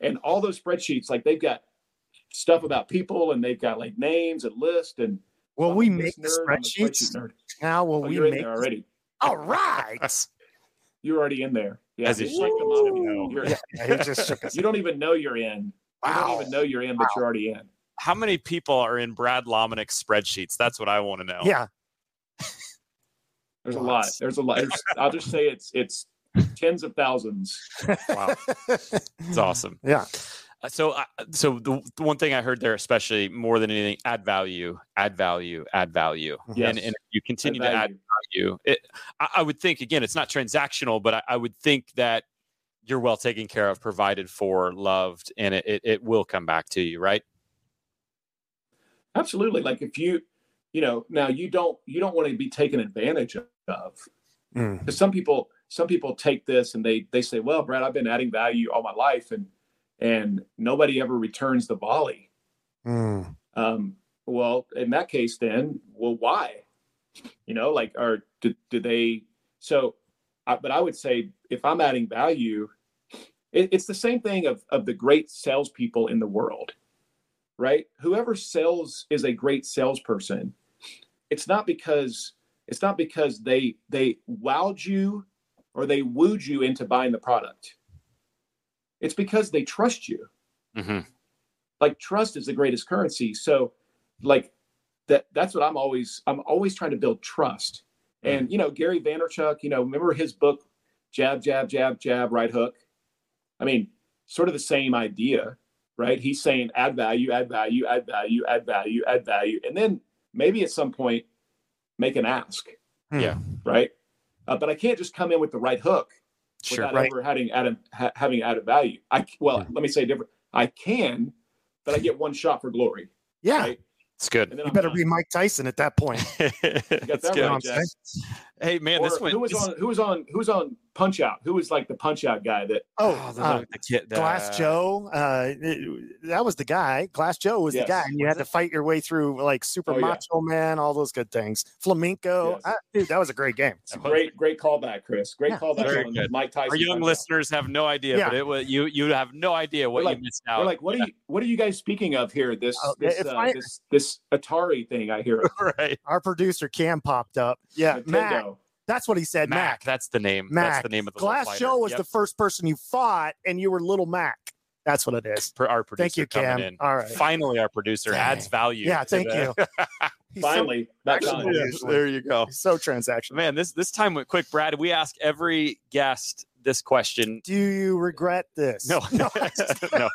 and all those spreadsheets, like they've got stuff about people and they've got like names and lists and Will we make the nerd, spreadsheet spreadsheets now? Will Oh, we make? there already. All right. *laughs* You're already in there. Yeah, As just he check them out. Ooh. You're- Yeah, he just shook his *laughs* you don't even know you're in. Wow. You don't even know you're in, but you're already in. How many people are in Brad Lomenick's spreadsheets? That's what I want to know. Yeah. There's a lot. There's a lot. There's, I'll just say it's it's tens of thousands. *laughs* Wow. It's awesome. Yeah. Uh, So, uh, so the, the one thing I heard there, especially more than anything, add value, add value, add value, Yes. and and if you continue Add to add value. value. It, I, I would think again, it's not transactional, but I, I would think that you're well taken care of, provided for, loved, and it, it, it will come back to you, right? Absolutely. Like if you, you know, now you don't you don't want to be taken advantage of. Mm. Because some people some people take this and they they say, well, Brad, I've been adding value all my life and and nobody ever returns the volley. Mm. Um, well, in that case, then, well, why? You know, like, or do, do they? So, I, but I would say if I'm adding value, it, it's the same thing of of the great salespeople in the world, right? Whoever sells is a great salesperson. It's not because it's not because they they wowed you or they wooed you into buying the product. It's because they trust you. Mm-hmm. like trust is the greatest currency. So like that that's what i'm always i'm always trying to build trust. And you know gary vaynerchuk you know remember his book jab jab jab jab right hook? I mean sort of the same idea right? He's saying add value add value add value add value add value and then maybe at some point make an ask. Yeah. right? Uh, but i can't just come in with the right hook Sure. without Right. ever having added ha- having added value. I well, Yeah. let me say it different. I can, but I get one shot for glory. Yeah. Right? It's good. And You I'm better done. be Mike Tyson at that point. *laughs* It's that good. right, Jack. Hey man, Or this one who was on who was on who was on Punch Out? Who was like the Punch Out guy that Oh, Oh, the, uh, the kid, the- Glass Joe. Uh, it- that was the guy. Glass Joe was Yes. the guy, and you had to fight your way through like Super Oh, yeah. Macho Man, all those good things. Flamenco. Yes. Dude, that was a great game. a great great callback, Chris. Great Yeah, callback very good. Mike Tyson. Our young Punch-Out. listeners have no idea, Yeah. but it was you. You have no idea what They're you missed out. We're like, what are you what are you guys speaking of here? This Oh, this uh, I- this this Atari thing I hear. *laughs* right? Our producer Cam popped up. Yeah, Mac. Nintendo. That's what he said. Mac, Mac. That's the name. Mac. That's the name of the Glass fighter. Joe was Yep. the first person you fought, and you were Little Mac. That's what it is. Per- our producer Thank you, coming Cam. in. All right. Finally, our producer Dang. adds value. Yeah, thank the- you. *laughs* He's so- Finally, that actually- Yeah. there you go. he's so transactional. Man, this this time went quick, Brad. We ask every guest this question. Do you regret this? No, *laughs* no, *laughs* no.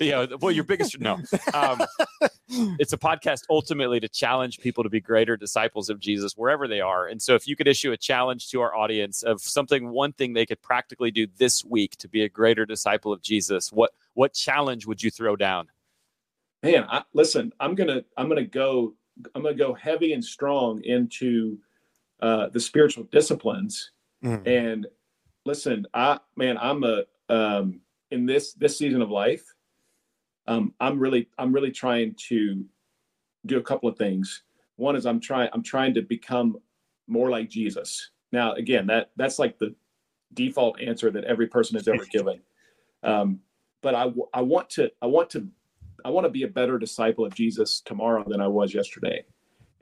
Yeah, well, your biggest no. Um, it's a podcast ultimately to challenge people to be greater disciples of Jesus wherever they are. And so, if you could issue a challenge to our audience of something, one thing they could practically do this week to be a greater disciple of Jesus, what what challenge would you throw down? man I, listen i'm gonna i'm gonna go i'm gonna go heavy and strong into uh the spiritual disciplines Mm. and listen i man i'm a um in this this season of life um i'm really i'm really trying to do a couple of things one is I'm trying I'm trying to become more like Jesus. Now, again, that that's like the default answer that every person has ever given. *laughs* Um, but I I want to I want to I want to be a better disciple of Jesus tomorrow than I was yesterday,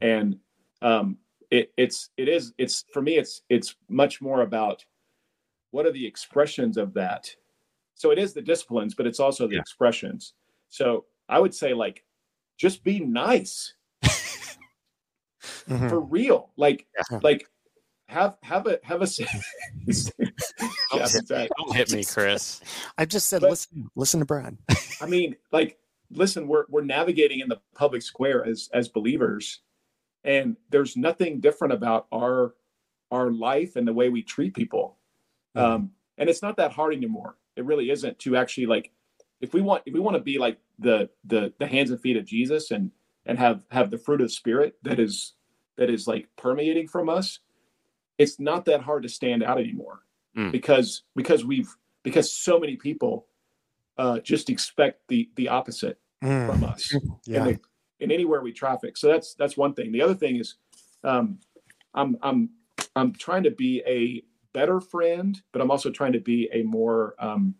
and um, it, it's it is it's for me it's it's much more about what are the expressions of that. So it is the disciplines, but it's also the yeah. expressions. So I would say like just be nice *laughs* mm-hmm. for real. Like yeah. like have have a have a *laughs* don't, hit, don't hit me, Chris. I just said but, listen listen to Brad. I mean, like listen, we're we're navigating in the public square as as believers, and there's nothing different about our our life and the way we treat people. Mm-hmm. Um, and it's not that hard anymore. It really isn't to actually like if we want if we want to be like the the the hands and feet of Jesus and and have have the fruit of the spirit that is that is like permeating from us, it's not that hard to stand out anymore mm. because because we've because so many people uh, just expect the the opposite mm. from us *laughs* yeah. in, the, in, anywhere we traffic. So that's that's one thing. The other thing is, um, I'm I'm I'm trying to be a better friend, but I'm also trying to be a more um,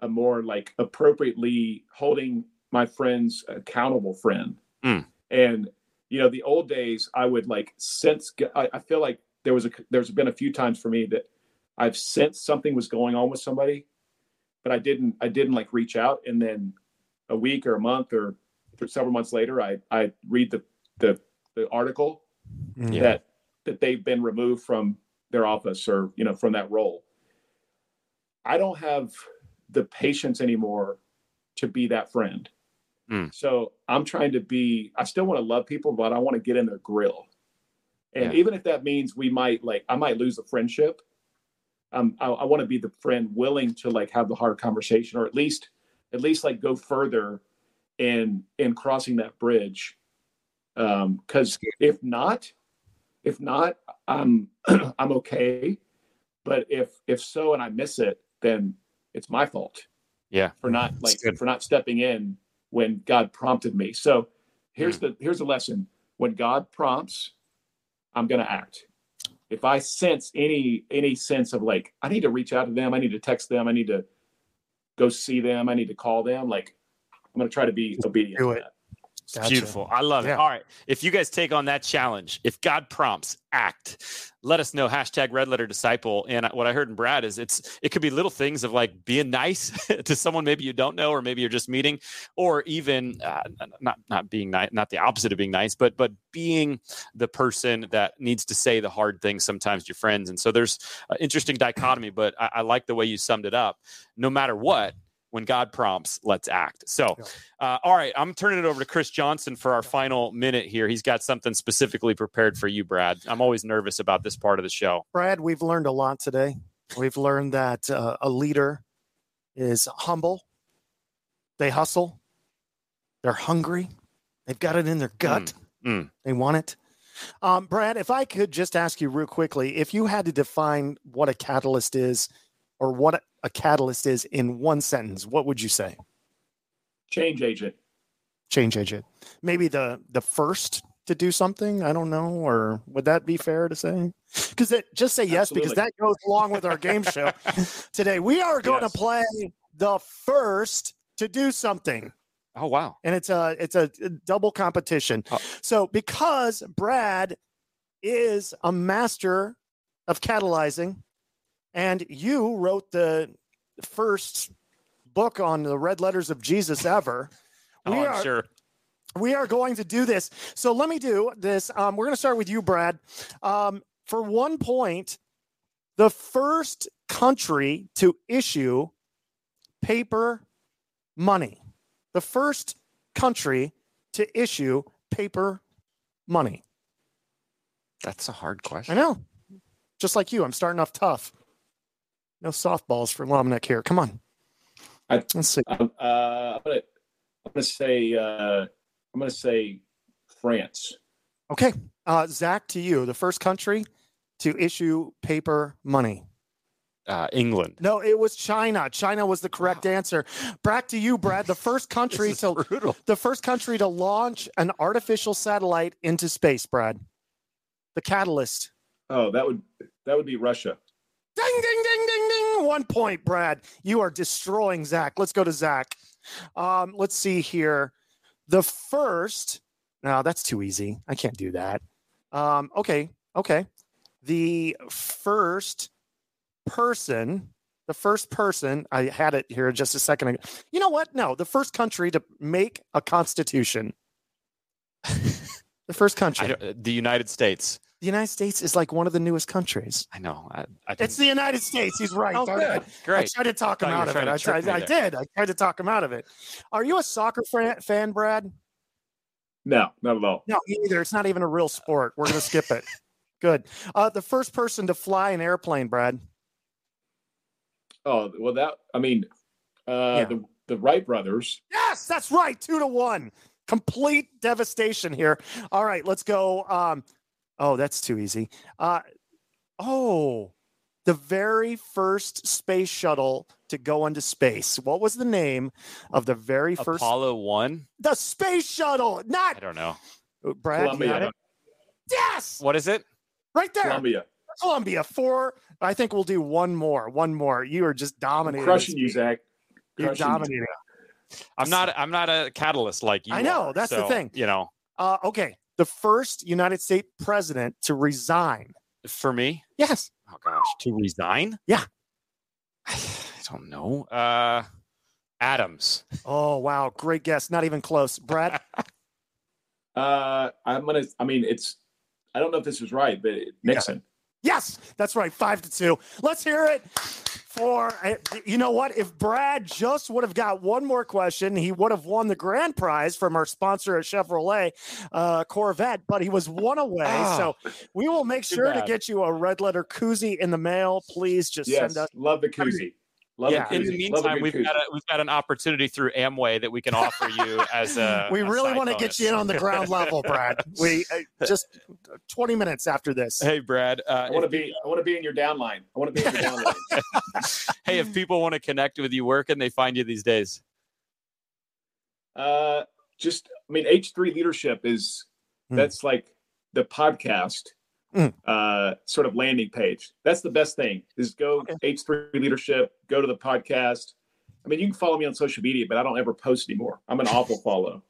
a more like appropriately holding my friends accountable friend. Mm. And you know, the old days, I would like sense. I, I feel like there was a there's been a few times for me that I've sensed something was going on with somebody, but I didn't I didn't like reach out and then a week or a month or several months later I I read the the, the article mm. yeah. that that they've been removed from their office or you know from that role. I don't have the patience anymore to be that friend. Mm. So I'm trying to be I still want to love people but I want to get in their grill. And yeah. even if that means we might like I might lose a friendship, um, I, I want to be the friend willing to like have the hard conversation, or at least at least like go further in in crossing that bridge. Um, because if not, if not, I'm *clears throat* I'm okay. But if if so and I miss it, then it's my fault. Yeah. For not like for not stepping in when God prompted me. So here's mm. the here's the lesson. When God prompts, I'm gonna act if I sense any any sense of like I need to reach out to them, I need to text them, I need to go see them, I need to call them, like I'm going to try to be obedient. Do it. Gotcha. Beautiful. I love yeah. it. All right. If you guys take on that challenge, if God prompts, act. Let us know. Hashtag red letter disciple. And what I heard in Brad is it's it could be little things of like being nice *laughs* to someone maybe you don't know, or maybe you're just meeting, or even uh, not not being nice, not the opposite of being nice, but but being the person that needs to say the hard things sometimes to your friends. And so there's an interesting dichotomy, but I, I like the way you summed it up. No matter what, when God prompts, let's act. So, uh, all right, I'm turning it over to Chris Johnson for our final minute here. He's got something specifically prepared for you, Brad. I'm always nervous about this part of the show. Brad, we've learned a lot today. We've learned that uh, a leader is humble, they hustle, they're hungry, they've got it in their gut, mm, mm. they want it. Um, Brad, if I could just ask you real quickly, if you had to define what a catalyst is or what a catalyst is in one sentence, what would you say? Change agent. Change agent. Maybe the the first to do something. I don't know, or would that be fair to say? Because just say yes Absolutely. because that goes along with our game show *laughs* today. We are going yes. to play the first to do something. Oh wow! And it's a it's a double competition. Oh. So because Brad is a master of catalyzing, and you wrote the first book on the red letters of Jesus ever. *laughs* oh, we are, sure. We are going to do this. So let me do this. Um, we're going to start with you, Brad. Um, for one point, the first country to issue paper money. The first country to issue paper money. That's a hard question. I know. Just like you, I'm starting off tough. No softballs for Lomenick here. Come on. I, Let's see. Uh, I'm gonna, I'm gonna say, uh, I'm gonna say France. Okay, uh, Zach, to you, the first country to issue paper money. uh, England. No, it was China. China was the correct wow. answer. Back to you, Brad. The first *laughs* country to brutal. the first country to launch an artificial satellite into space. Brad, the catalyst. Oh, that would that would be Russia. Ding, ding, ding, ding, ding. One point, Brad. You are destroying Zach. Let's go to Zach. Um, let's see here. The first. No, that's too easy. I can't do that. Um, okay, okay. The first person, the first person, I had it here just a second ago. You know what? No, the first country to make a constitution. *laughs* the first country. the United States. The United States is like one of the newest countries. I know. I, I it's the United States. He's right. Oh, good. I, Great. I tried to talk him out of it. I, tried, I did. I tried to talk him out of it. Are you a soccer fan, Brad? No, not at all. No, either. It's not even a real sport. We're going to skip it. *laughs* Good. Uh, the first person to fly an airplane, Brad. Oh well, that I mean, uh, yeah. the the Wright brothers. Yes, that's right. Two to one. Complete devastation here. All right, let's go. Um, oh, that's too easy. Uh, oh, the very first space shuttle to go into space. What was the name of the very Apollo first Apollo One? The space shuttle. Not. I don't know. Uh, Brad, Columbia. Yes. What is it? Right there. Columbia. Columbia. Four I think we'll do one more. One more. You are just dominating. I'm crushing you, Zach. You're dominating. You. I'm not. I'm not a catalyst like you. I know. Are, that's so, the thing. You know. Uh, okay. The first United States president to resign. For me? Yes. Oh gosh, to resign? Yeah. *sighs* I don't know. Uh, Adams. Oh wow, great guess. Not even close, Brad. *laughs* uh, I'm gonna. I mean, it's. I don't know if this was right, but Nixon. Yes, that's right. Five to two. Let's hear it for you know what? If Brad just would have got one more question, he would have won the grand prize from our sponsor at Chevrolet uh, Corvette. But he was one away, oh, so we will make sure to get you a red letter koozie in the mail. Please just yes, send us. Love the koozie. Love yeah. In the meantime, we've got a, we've got an opportunity through Amway that we can offer you as a. *laughs* we really want to get you in on the ground *laughs* level, Brad. We uh, just twenty minutes after this. Hey, Brad. Uh, I want to be. I want to be in your downline. I want to be in your downline. *laughs* hey, if people want to connect with you, where can they find you these days? Uh, just I mean, H three leadership is hmm. that's like the podcast mm. uh, sort of landing page. That's the best thing is go okay. H3 leadership, go to the podcast. I mean, you can follow me on social media, but I don't ever post anymore. I'm an awful follow.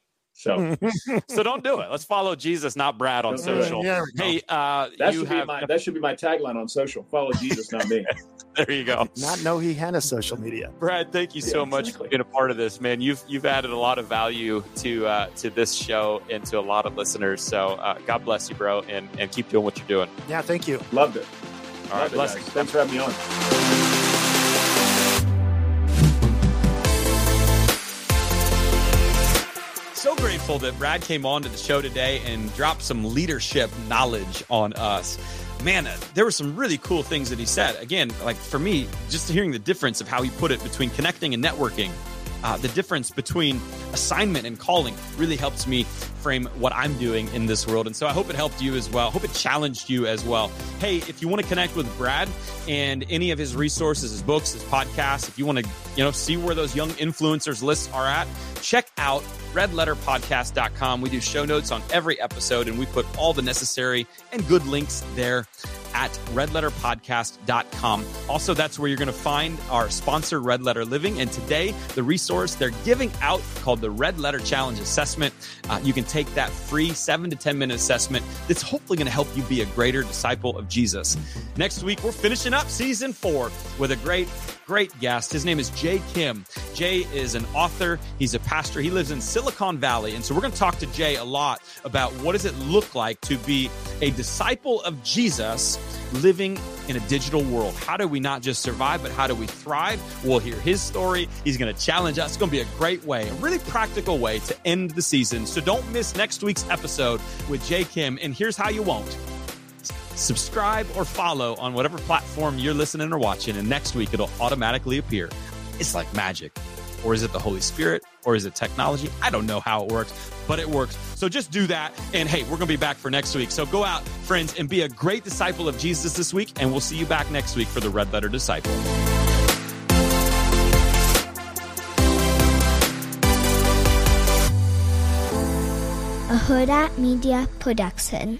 So, *laughs* so don't do it. Let's follow Jesus, not Brad, on social. Yeah, hey, uh, that should have... be my that should be my tagline on social. Follow Jesus, not me. *laughs* there you go. Not know he had a social media. Brad, thank you so much for being a part of this, man. You've you've added a lot of value to uh, to this show and to a lot of listeners. So uh, God bless you, bro, and and keep doing what you're doing. Yeah, thank you. Loved it. All Loved right, it, Thanks for having me on. So grateful that Brad came on to the show today and dropped some leadership knowledge on us. Man, uh, there were some really cool things that he said. Again, like for me, just hearing the difference of how he put it between connecting and networking uh, the difference between assignment and calling really helps me frame what I'm doing in this world. And so I hope it helped you as well. Hope it challenged you as well. Hey, if you want to connect with Brad and any of his resources, his books, his podcasts, if you want to, you know, see where those young influencers lists are at, check out redletterpodcast.com. We do show notes on every episode and we put all the necessary and good links there at redletterpodcast.com. Also, that's where you're going to find our sponsor, Red Letter Living. And today, the resource they're giving out called the Red Letter Challenge Assessment. Uh, you can take that free seven to 10 minute assessment that's hopefully going to help you be a greater disciple of Jesus. Next week, we're finishing up season four with a great great guest. His name is Jay Kim. Jay is an author, he's a pastor, he lives in Silicon Valley. And so we're going to talk to Jay a lot about what does it look like to be a disciple of Jesus living in a digital world. How do we not just survive, but how do we thrive? We'll hear his story. He's going to challenge us. It's going to be a great way, a really practical way to end the season. So don't miss next week's episode with Jay Kim. And here's how you won't Subscribe or follow on whatever platform you're listening or watching, and next week it'll automatically appear. It's like magic. Or is it the Holy Spirit? Or is it technology? I don't know how it works, but it works. So just do that. And hey, we're going to be back for next week. So go out, friends, and be a great disciple of Jesus this week. And we'll see you back next week for the Red Letter Disciple. A Huda Media Production.